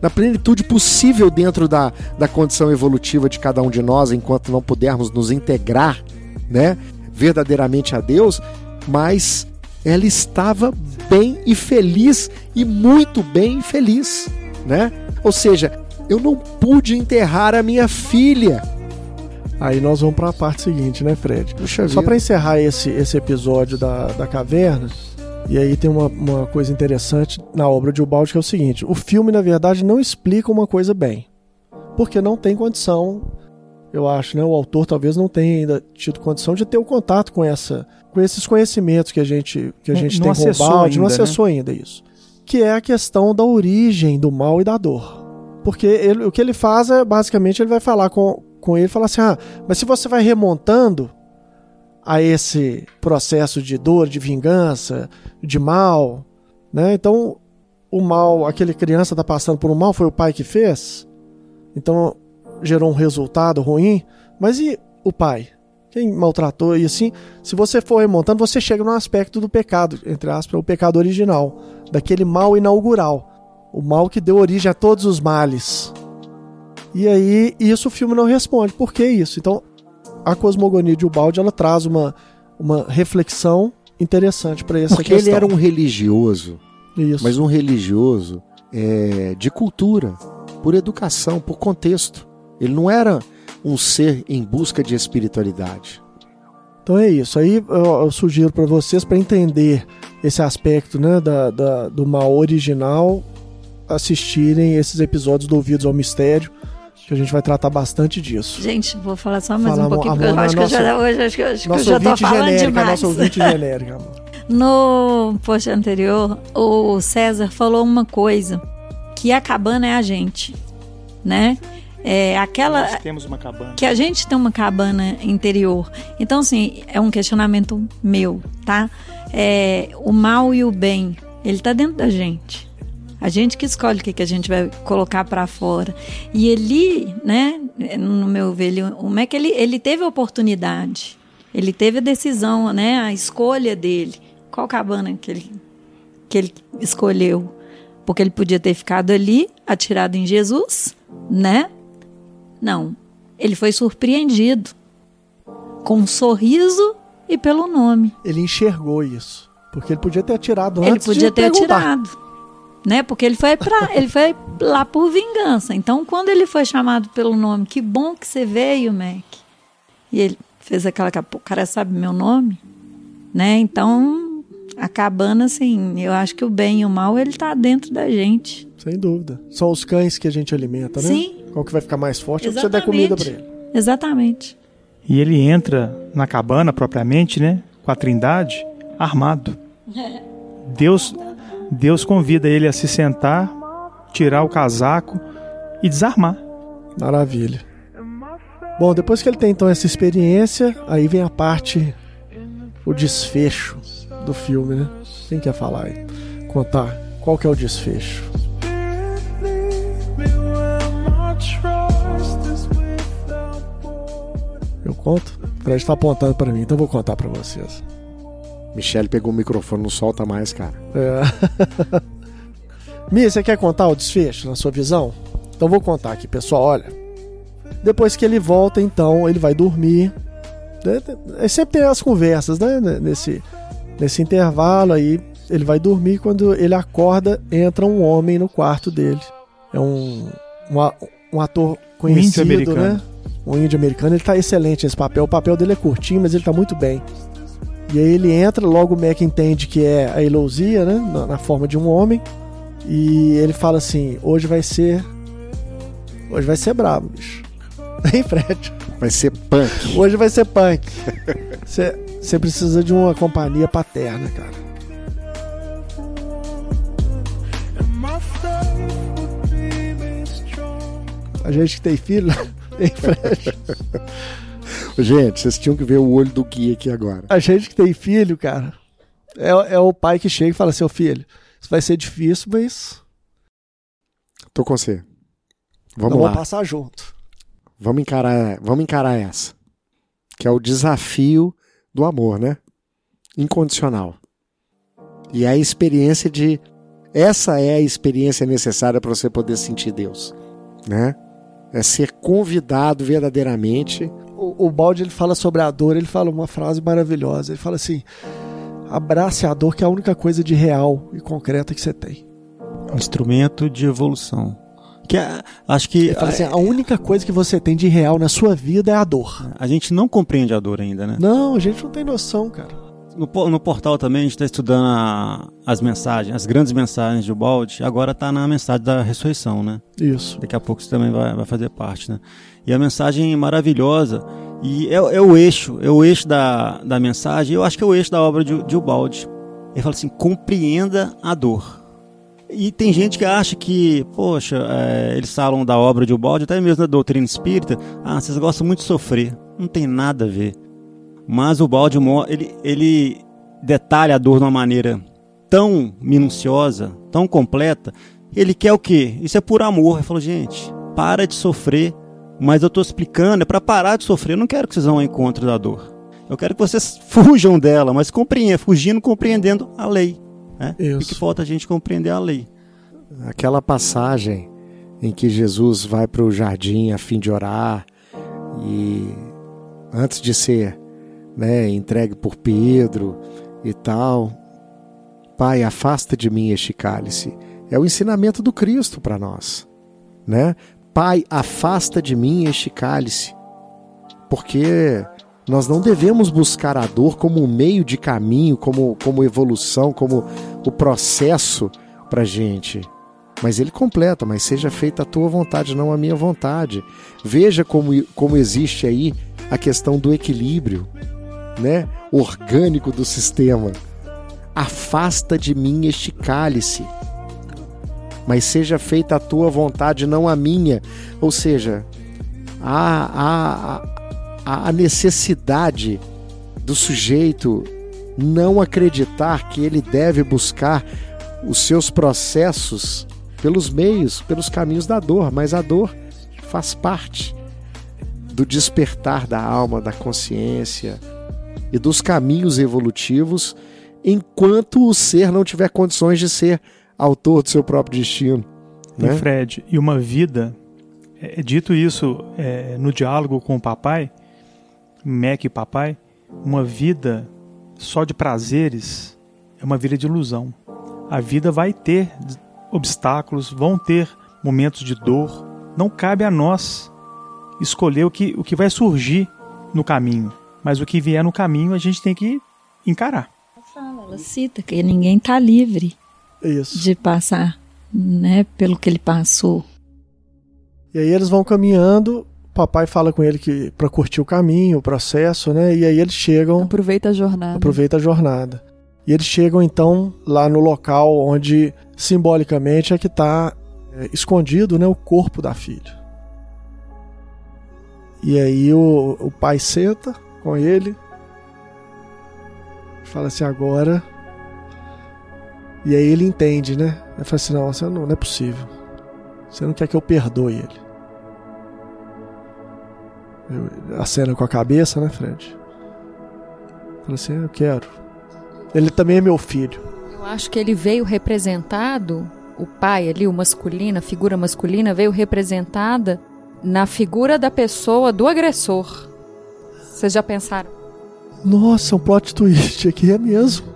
na plenitude possível dentro da, da condição evolutiva de cada um de nós, enquanto não pudermos nos integrar, né, verdadeiramente a Deus, mas ela estava bem e feliz e muito bem e feliz, né? Ou seja, eu não pude enterrar a minha filha. Aí nós vamos para a parte seguinte, né, Fred? Puxa Só para encerrar esse, esse episódio da, da caverna, e aí tem uma, uma coisa interessante na obra de Ubaldi que é o seguinte: o filme, na verdade, não explica uma coisa bem. Porque não tem condição, eu acho, né? O autor talvez não tenha ainda tido condição de ter o contato com essa com esses conhecimentos que a gente, que a Não- gente não tem com o Ubaldi, não né? acessou ainda isso. Que é a questão da origem do mal e da dor. Porque ele- o que ele faz é, basicamente, ele vai falar com, com ele e falar assim: ah, mas se você vai remontando a esse processo de dor, de vingança, de mal, né? Então, o mal, aquele criança está passando por um mal, foi o pai que fez, então gerou um resultado ruim, mas e o pai? Quem maltratou? E assim, se você for remontando, você chega no aspecto do pecado, entre aspas, o pecado original, daquele mal inaugural, o mal que deu origem a todos os males. E aí, isso o filme não responde. Por que isso? Então, a cosmogonia de Ubaldi ela traz uma, uma reflexão interessante para essa Porque ele questão. era um religioso, Isso. mas um religioso é, de cultura, por educação, por contexto. Ele não era um ser em busca de espiritualidade. Então é isso. Aí eu, eu sugiro para vocês, para entender esse aspecto né, da, da- do mal original, assistirem esses episódios do Ouvidos ao Mistério, que a gente vai tratar bastante disso. Gente, vou falar só mais Fala, um pouquinho, amor, porque eu acho que eu já, nossa- hoje acho que, eu- acho que eu já tô falando genérica, demais. nosso ouvinte genérica, amor. No post anterior, o César falou uma coisa, que a cabana é a gente, né? É aquela Nós temos uma cabana. que a gente tem uma cabana interior. Então, assim, é um questionamento meu, tá? É, o mal e o bem, ele tá dentro da gente. A gente que escolhe o que, que a gente vai colocar para fora. E ele, né, no meu ver, ele, o Mac, ele, ele teve a oportunidade. Ele teve a decisão, né, a escolha dele. Qual cabana que ele, que ele escolheu? Porque ele podia ter ficado ali, atirado em Jesus, né? Não. Ele foi surpreendido com um sorriso e pelo nome. Ele enxergou isso. Porque ele podia ter atirado Ele antes podia de ter perguntar. atirado, né? Porque ele foi para, ele foi lá por vingança. Então, quando ele foi chamado pelo nome, que bom que você veio, Mac. E ele fez aquela que o cara sabe meu nome, né? Então, a cabana assim, eu acho que o bem e o mal ele tá dentro da gente. Sem dúvida. São os cães que a gente alimenta, né? Sim. Qual que vai ficar mais forte é o que você der Exatamente. comida para ele. Exatamente. E ele entra na cabana propriamente, né? Com a trindade, armado. Deus, Deus convida ele a se sentar, tirar o casaco e desarmar. Maravilha. Bom, depois que ele tem então essa experiência, aí vem a parte, o desfecho do filme, né? Quem quer falar aí? Contar qual que é o desfecho? Eu conto? O Fred tá apontando para mim, então eu vou contar para vocês. Michele pegou o microfone, não solta mais, cara. É. Mia, você quer contar o desfecho na sua visão? Então vou contar aqui, pessoal. Olha, depois que ele volta, então ele vai dormir. É, sempre tem as conversas, né? Nesse, nesse intervalo aí, ele vai dormir. Quando ele acorda, entra um homem no quarto dele. É um, um, um ator conhecido, americano. né? Um índio americano. Ele tá excelente nesse papel. O papel dele é curtinho, mas ele tá muito bem. E aí ele entra, logo o Mac entende que é a Elousia, né? Na, na forma de um homem. E ele fala assim: hoje vai ser. Hoje vai ser brabo, bicho. Hein, Fred? Vai ser punk. Hoje vai ser punk. Você precisa de uma companhia paterna, cara. A gente que tem filho, tem Fred. Gente, vocês tinham que ver o olho do Gui aqui agora. A gente que tem filho, cara, é, é o pai que chega e fala: seu filho, isso vai ser difícil, mas. Tô com você. Vamos Nós lá. Vamos passar junto. Vamos encarar, vamos encarar essa. Que é o desafio do amor, né? Incondicional. E é a experiência de. Essa é a experiência necessária para você poder sentir Deus, né? É ser convidado verdadeiramente. O, o Balde ele fala sobre a dor, ele fala uma frase maravilhosa. Ele fala assim: abrace a dor, que é a única coisa de real e concreta que você tem. Instrumento de evolução. Que é, acho que assim, a única coisa que você tem de real na sua vida é a dor. a gente não compreende a dor ainda, né? Não, a gente não tem noção, cara. No, no portal também a gente está estudando a- as mensagens, as grandes mensagens de Balde. Agora está na mensagem da ressurreição, né? Isso. Daqui a pouco você também vai, vai fazer parte, né? E a mensagem é maravilhosa. E é, é o eixo, é o eixo da, da mensagem. Eu acho que é o eixo da obra de, de Ubaldi. Ele fala assim: compreenda a dor. E tem gente que acha que, poxa, é, eles falam da obra de Ubaldi, até mesmo da doutrina espírita. Ah, vocês gostam muito de sofrer. Não tem nada a ver. Mas o Balde ele, ele detalha a dor de uma maneira tão minuciosa, tão completa. Ele quer o quê? Isso é por amor. Ele falou, gente, para de sofrer. Mas eu estou explicando, é para parar de sofrer. Eu não quero que vocês vão ao encontro da dor. Eu quero que vocês fujam dela, mas compreendam, fugindo, compreendendo a lei. Né? O que falta a gente compreender a lei. Aquela passagem em que Jesus vai para o jardim a fim de orar e antes de ser né, entregue por Pedro e tal, Pai, afasta de mim este cálice. É o ensinamento do Cristo para nós, né? Pai, afasta de mim este cálice. Porque nós não devemos buscar a dor como um meio de caminho, como, como evolução, como o processo para gente. Mas ele completa, mas seja feita a tua vontade, não a minha vontade. Veja como, como existe aí a questão do equilíbrio, né? Orgânico do sistema. Afasta de mim este cálice, mas seja feita a tua vontade, não a minha. Ou seja, há, há, a necessidade do sujeito não acreditar que ele deve buscar os seus processos pelos meios, pelos caminhos da dor, mas a dor faz parte do despertar da alma, da consciência e dos caminhos evolutivos, enquanto o ser não tiver condições de ser autor do seu próprio destino. Né? E Fred, e uma vida, é, dito isso é, no diálogo com o papai, Mac e papai, uma vida só de prazeres é uma vida de ilusão. A vida vai ter obstáculos, vão ter momentos de dor. Não cabe a nós escolher o que, o que vai surgir no caminho. Mas o que vier no caminho a gente tem que encarar. Ela cita que ninguém está livre Isso. de passar né, pelo que ele passou. E aí eles vão caminhando, o papai fala com ele que para curtir o caminho, o processo, né? E aí eles chegam. Aproveita a jornada. Aproveita a jornada. E eles chegam então lá no local onde simbolicamente é que está é, escondido, né, o corpo da filha. E aí o, o pai senta com ele, fala assim agora. E aí ele entende, né? Ele fala assim não, não, não é possível. Você não quer que eu perdoe ele. Eu, a cena com a cabeça, né, Fred? Fala assim, eu quero. Ele também é meu filho. Eu acho que ele veio representado, o pai ali, o masculino, a figura masculina, veio representada na figura da pessoa do agressor. Vocês já pensaram? Nossa, um plot twist aqui é mesmo.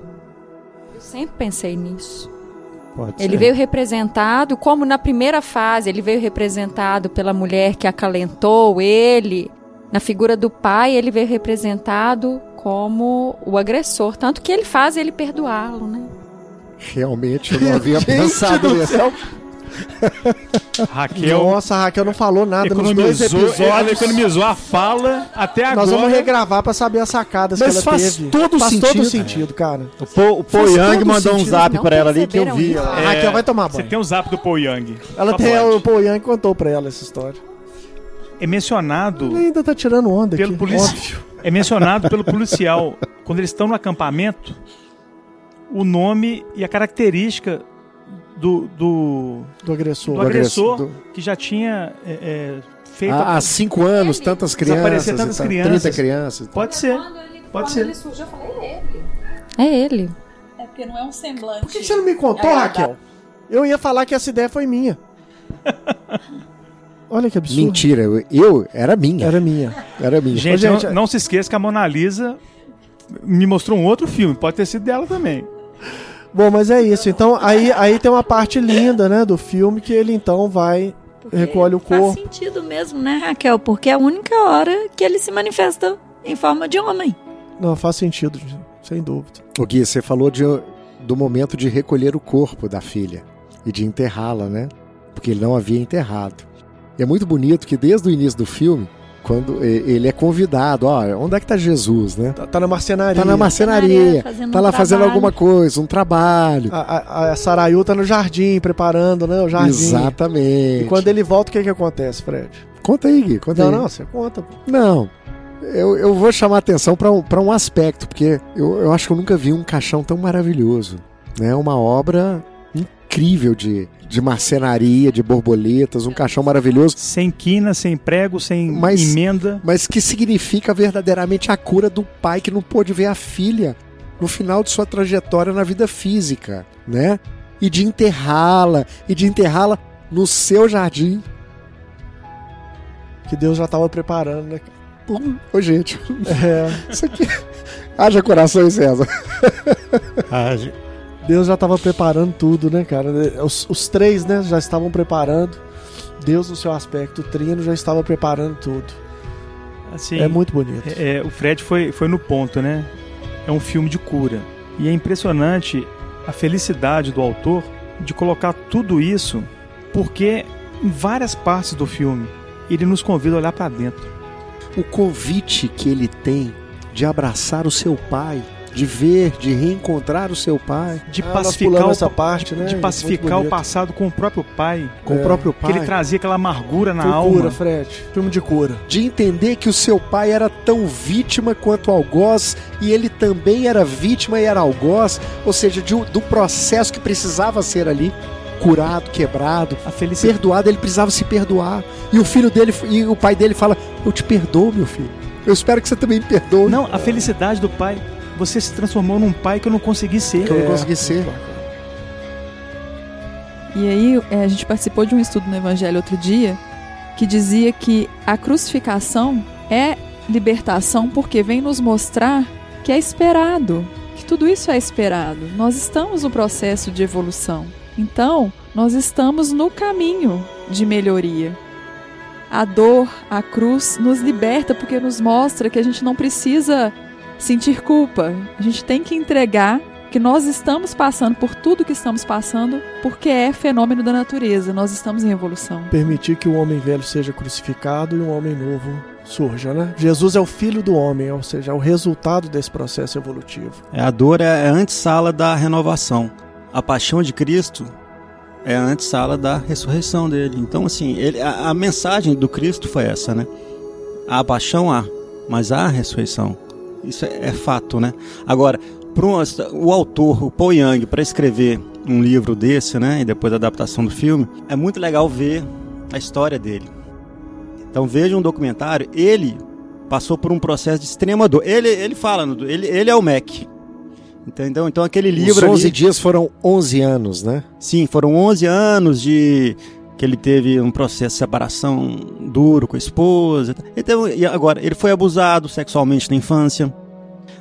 Eu sempre pensei nisso. Pode ele ser. veio representado, como na primeira fase, ele veio representado pela mulher que acalentou ele. Na figura do pai, ele veio representado como o agressor. Tanto que ele faz ele perdoá-lo, né? Realmente eu não havia pensado nisso. Raquel. Nossa, a Raquel não falou nada nos dois economizou, episódios. ela economizou a fala até agora. Nós vamos regravar pra saber as sacadas Mas que ela faz teve. todo faz sentido. todo sentido, cara. O Po, o po Yang mandou um zap pra ela ali que eu vi. isso? Ela- A Raquel vai tomar Você banho. tem um zap do Paul Young. Ela Só tem pode. o Paul Yang contou pra ela essa história. é mencionado. Ele ainda tá tirando onda pelo aqui. polici- Óbvio. É mencionado pelo policial quando eles estão no acampamento o nome e a característica do, do, Do agressor. do agressor Do- que já tinha é, é, feito. Há, há cinco anos, tantas crianças. Tantas tal, crianças. 30 crianças. Pode ser. Pode ser. surgiu, eu falei, é ele. É ele. É porque não é um semblante. Por que você não me contou, Raquel? Eu ia falar que essa ideia foi minha. Olha que absurdo. Mentira, eu, eu- era minha. Era minha. Era minha. Gente, Ô, gente, não, não se esqueça que a Mona Lisa me mostrou um outro filme. Pode ter sido dela também. Bom, mas é isso. Então, aí, aí tem uma parte linda, né, do filme que ele então vai, recolhe o Faz corpo. sentido mesmo, né, Raquel? Porque é a única hora que ele se manifesta em forma de homem. Não, faz sentido, sem dúvida. O Gui, você falou de, do momento de recolher o corpo da filha e de enterrá-la, né? Porque ele não havia enterrado. E é muito bonito que desde o início do filme, quando ele é convidado, ó, onde é que tá Jesus, né? Tá, tá na marcenaria. Tá na marcenaria, fazendo tá um lá fazendo alguma coisa, um trabalho. A, a, a Sarayu tá no jardim, preparando, né, o jardim. Exatamente. E quando ele volta, o que que acontece, Fred? Conta aí, Gui, conta Não, aí. não, você conta. pô. Não. Eu, eu vou chamar a atenção para um, pra um aspecto, porque eu, eu acho que eu nunca vi um caixão tão maravilhoso. Né? Uma obra incrível de, de marcenaria, de borboletas, um caixão maravilhoso, Sem quina, sem prego, sem Mas- emenda. mas que significa verdadeiramente a cura do pai que não pôde ver a filha no final de sua trajetória na vida física, né? E de enterrá-la, e de enterrá-la no seu jardim. Que Deus já tava preparando, né? Ô, gente, É, isso aqui. Haja coração, César? Deus já tava preparando tudo, né, cara? Os, os três, né, já estavam preparando. Deus, no seu aspecto trino, já estava preparando tudo. Assim, É muito bonito. É, é, o Fred foi, foi no ponto, né? É um filme de cura. E é impressionante a felicidade do autor de colocar tudo isso, porque em várias partes do filme ele nos convida a olhar para dentro. o convite que ele tem de abraçar o seu pai, de ver, de reencontrar o seu pai De Ah, pacificar, o, essa parte, né? de pacificar o passado com o próprio pai. com É, o próprio Que pai, ele trazia aquela amargura na Foi alma. cura, Fred. Filme de cura. de entender que o seu pai era tão vítima quanto algoz e ele também era vítima e era algoz, ou seja, de do processo que precisava ser ali curado, quebrado, A felicidade. perdoado, ele precisava se perdoar. E o filho dele e o pai dele fala: "Eu te perdoo, meu filho. Eu espero que você também me perdoe." Não, a felicidade do pai. Você se transformou num pai que eu não consegui ser. que eu não É. consegui ser. E aí é, a gente participou de um estudo no Evangelho outro dia que dizia que a crucificação é libertação porque vem nos mostrar que é esperado, que tudo isso é esperado. Nós estamos no processo de evolução. Então, nós estamos no caminho de melhoria. A dor, a cruz nos liberta porque nos mostra que a gente não precisa sentir culpa. A gente tem que entregar que nós estamos passando por tudo que estamos passando porque é fenômeno da natureza. Nós estamos em evolução. Permitir que o homem velho seja crucificado e um homem novo surja, né? Jesus é o filho do homem, ou seja, é o resultado desse processo evolutivo. É, a dor é a antessala da renovação. A paixão de Cristo é a antessala da ressurreição dele. Então, assim, ele, a, a mensagem do Cristo foi essa, né? A paixão há, mas há a ressurreição. Isso é, é fato, né? Agora, pro, o autor, o Paul Young, para escrever um livro desse, né? E depois da adaptação do filme, é muito legal ver a história dele. Então veja um documentário, ele passou por um processo de extrema dor. Ele, ele fala, ele, ele é o Mac. Entendeu? Então aquele Os livro 11 ali, dias foram 11 anos, né? sim, foram 11 anos de que ele teve um processo de separação duro com a esposa. Então, e agora ele foi abusado sexualmente na infância,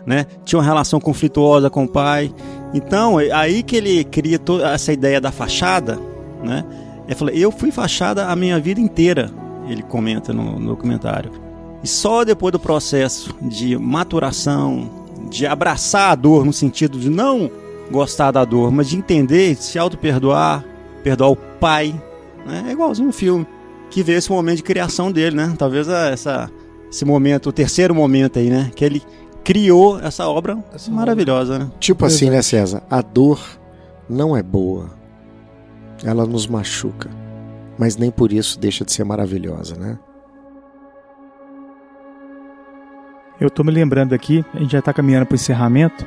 né? Tinha uma relação conflituosa com o pai. Então, é aí que ele cria toda essa ideia da fachada, né? Ele "Eu fui fachada a minha vida inteira", ele comenta no, no documentário. E só depois do processo de maturação, de abraçar a dor no sentido de não gostar da dor, mas de entender, se auto-perdoar, perdoar o pai, né? É igualzinho um filme que vê esse momento de criação dele, né? Talvez a- essa esse momento, o terceiro momento aí, né, que ele criou essa obra Essa maravilhosa, né? Tipo assim, né, César? A dor não é boa. Ela nos machuca. Mas nem por isso deixa de ser maravilhosa, né? Eu estou me lembrando aqui, a gente já está caminhando para o encerramento.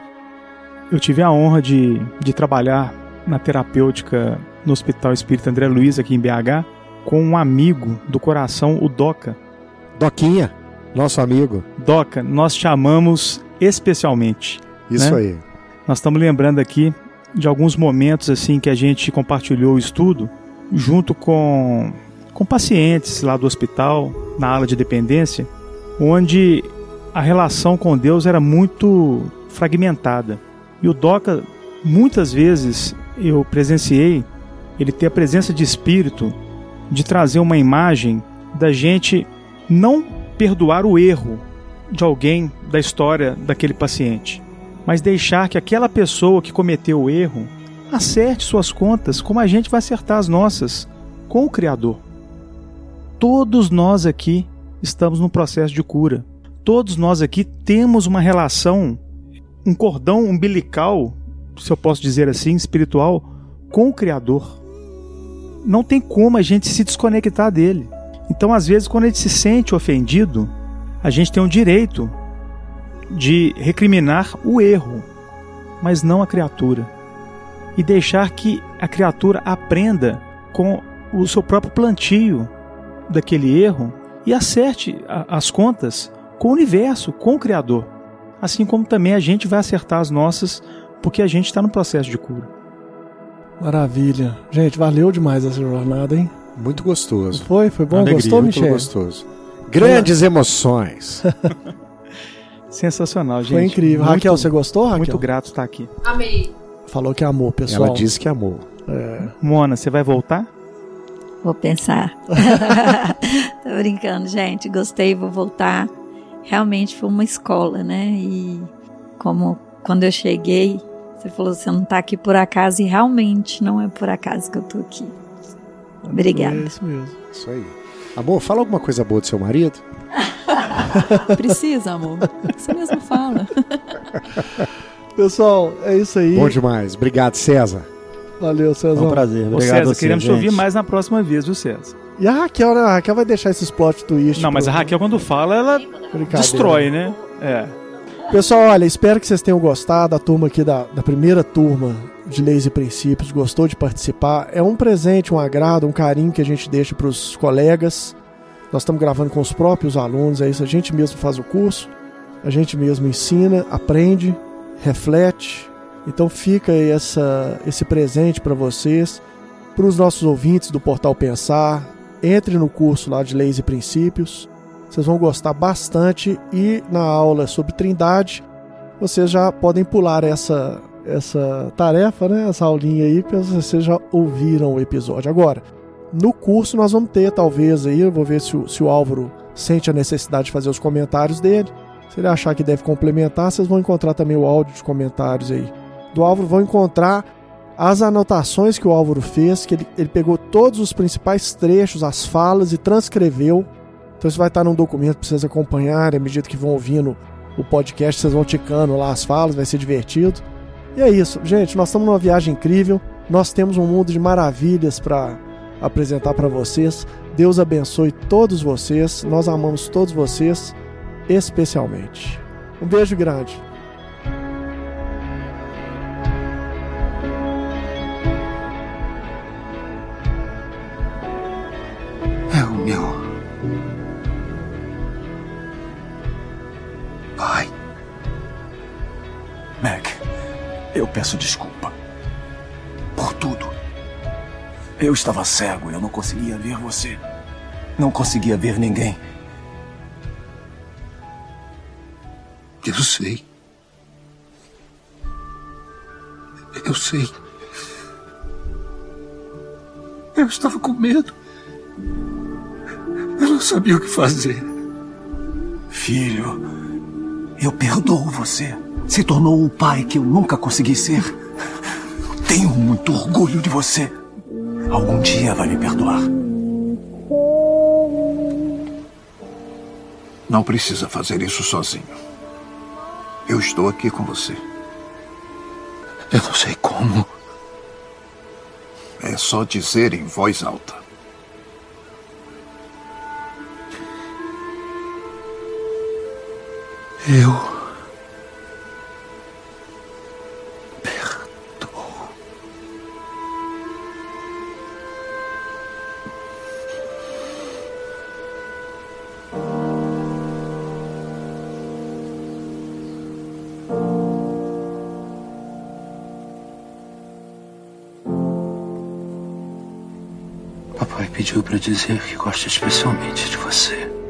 Eu tive a honra de, de trabalhar na terapêutica no Hospital Espírita André Luiz, aqui em BH, com um amigo do coração, o Doca. Doquinha, nosso amigo. Doca, nós chamamos especialmente. Isso né? aí. Nós estamos lembrando aqui de alguns momentos assim que a gente compartilhou o estudo junto com, com pacientes lá do hospital, na ala de dependência, onde a relação com Deus era muito fragmentada. E o Doca, muitas vezes, eu presenciei ele ter a presença de espírito de trazer uma imagem da gente não perdoar o erro de alguém da história daquele paciente, mas deixar que aquela pessoa que cometeu o erro acerte suas contas como a gente vai acertar as nossas com o Criador. Todos nós aqui estamos no processo de cura. Todos nós aqui temos uma relação, um cordão umbilical, se eu posso dizer assim, espiritual, com o Criador. Não tem como a gente se desconectar dele. Então, às vezes, quando a gente se sente ofendido, a gente tem o direito de recriminar o erro, mas não a criatura. E deixar que a criatura aprenda com o seu próprio plantio daquele erro e acerte as contas com o universo, com o Criador. Assim como também a gente vai acertar as nossas, porque a gente está no processo de cura. Maravilha. Gente, valeu demais essa jornada, hein? Muito gostoso. Foi, foi bom. Alegria, Gostou, muito Michel? gostoso. Grandes emoções. Sensacional, gente. Foi incrível. Muito- Raquel, você gostou, Raquel? Muito grato estar aqui. Amei. Falou que amou, pessoal. Ela disse que amou. É. Mona, você vai voltar? Vou pensar. Tô brincando, gente. Gostei, vou voltar. Realmente foi uma escola, né? E como quando eu cheguei, você falou, você não tá aqui por acaso, e realmente não é por acaso que eu tô aqui. Obrigada. É isso mesmo. Isso aí. Amor, fala alguma coisa boa do seu marido? Precisa, amor. Você mesmo fala. Pessoal, é isso aí. Bom demais. Obrigado, César. Valeu, César. É um prazer. Ô, Obrigado a César, você, queremos te ouvir mais na próxima vez, viu, César? E a Raquel, né? A Raquel vai deixar esses plot twist. Não, mas a Raquel, quando fala, ela destrói, né? É. Pessoal, olha, espero que vocês tenham gostado. A turma aqui da, da primeira turma de Leis e Princípios gostou de participar. É um presente, um agrado, um carinho que a gente deixa para os colegas. Nós estamos gravando com os próprios alunos, é isso. A gente mesmo faz o curso, a gente mesmo ensina, aprende, reflete. Então fica essa, esse presente para vocês, para os nossos ouvintes do Portal Pensar. Entre no curso lá de Leis e Princípios. Vocês vão gostar bastante e na aula sobre Trindade vocês já podem pular essa essa tarefa, né? Essa aulinha aí, porque vocês já ouviram o episódio. Agora, no curso nós vamos ter talvez aí, eu vou ver se o, se o Álvaro sente a necessidade de fazer os comentários dele. Se ele achar que deve complementar, vocês vão encontrar também o áudio de comentários aí. Do Álvaro vão encontrar as anotações que o Álvaro fez, que ele, ele pegou todos os principais trechos, as falas e transcreveu então isso vai estar num documento para vocês acompanharem à medida que vão ouvindo o podcast, vocês vão ticando lá as falas, vai ser divertido. E é isso, gente, nós estamos numa viagem incrível, nós temos um mundo de maravilhas para apresentar para vocês. Deus abençoe todos vocês, nós amamos todos vocês, especialmente. Um beijo grande. Peço desculpa. Por tudo. Eu estava cego, eu não conseguia ver você. Não conseguia ver ninguém. Eu sei. Eu sei. Eu estava com medo. Eu não sabia o que fazer. Filho, eu perdoo você. Se tornou o pai que eu nunca consegui ser. Tenho muito orgulho de você. Algum dia vai me perdoar. Não precisa fazer isso sozinho. Eu estou aqui com você. Eu não sei como. É só dizer em voz alta. Eu. Pediu para dizer que gosta especialmente de você.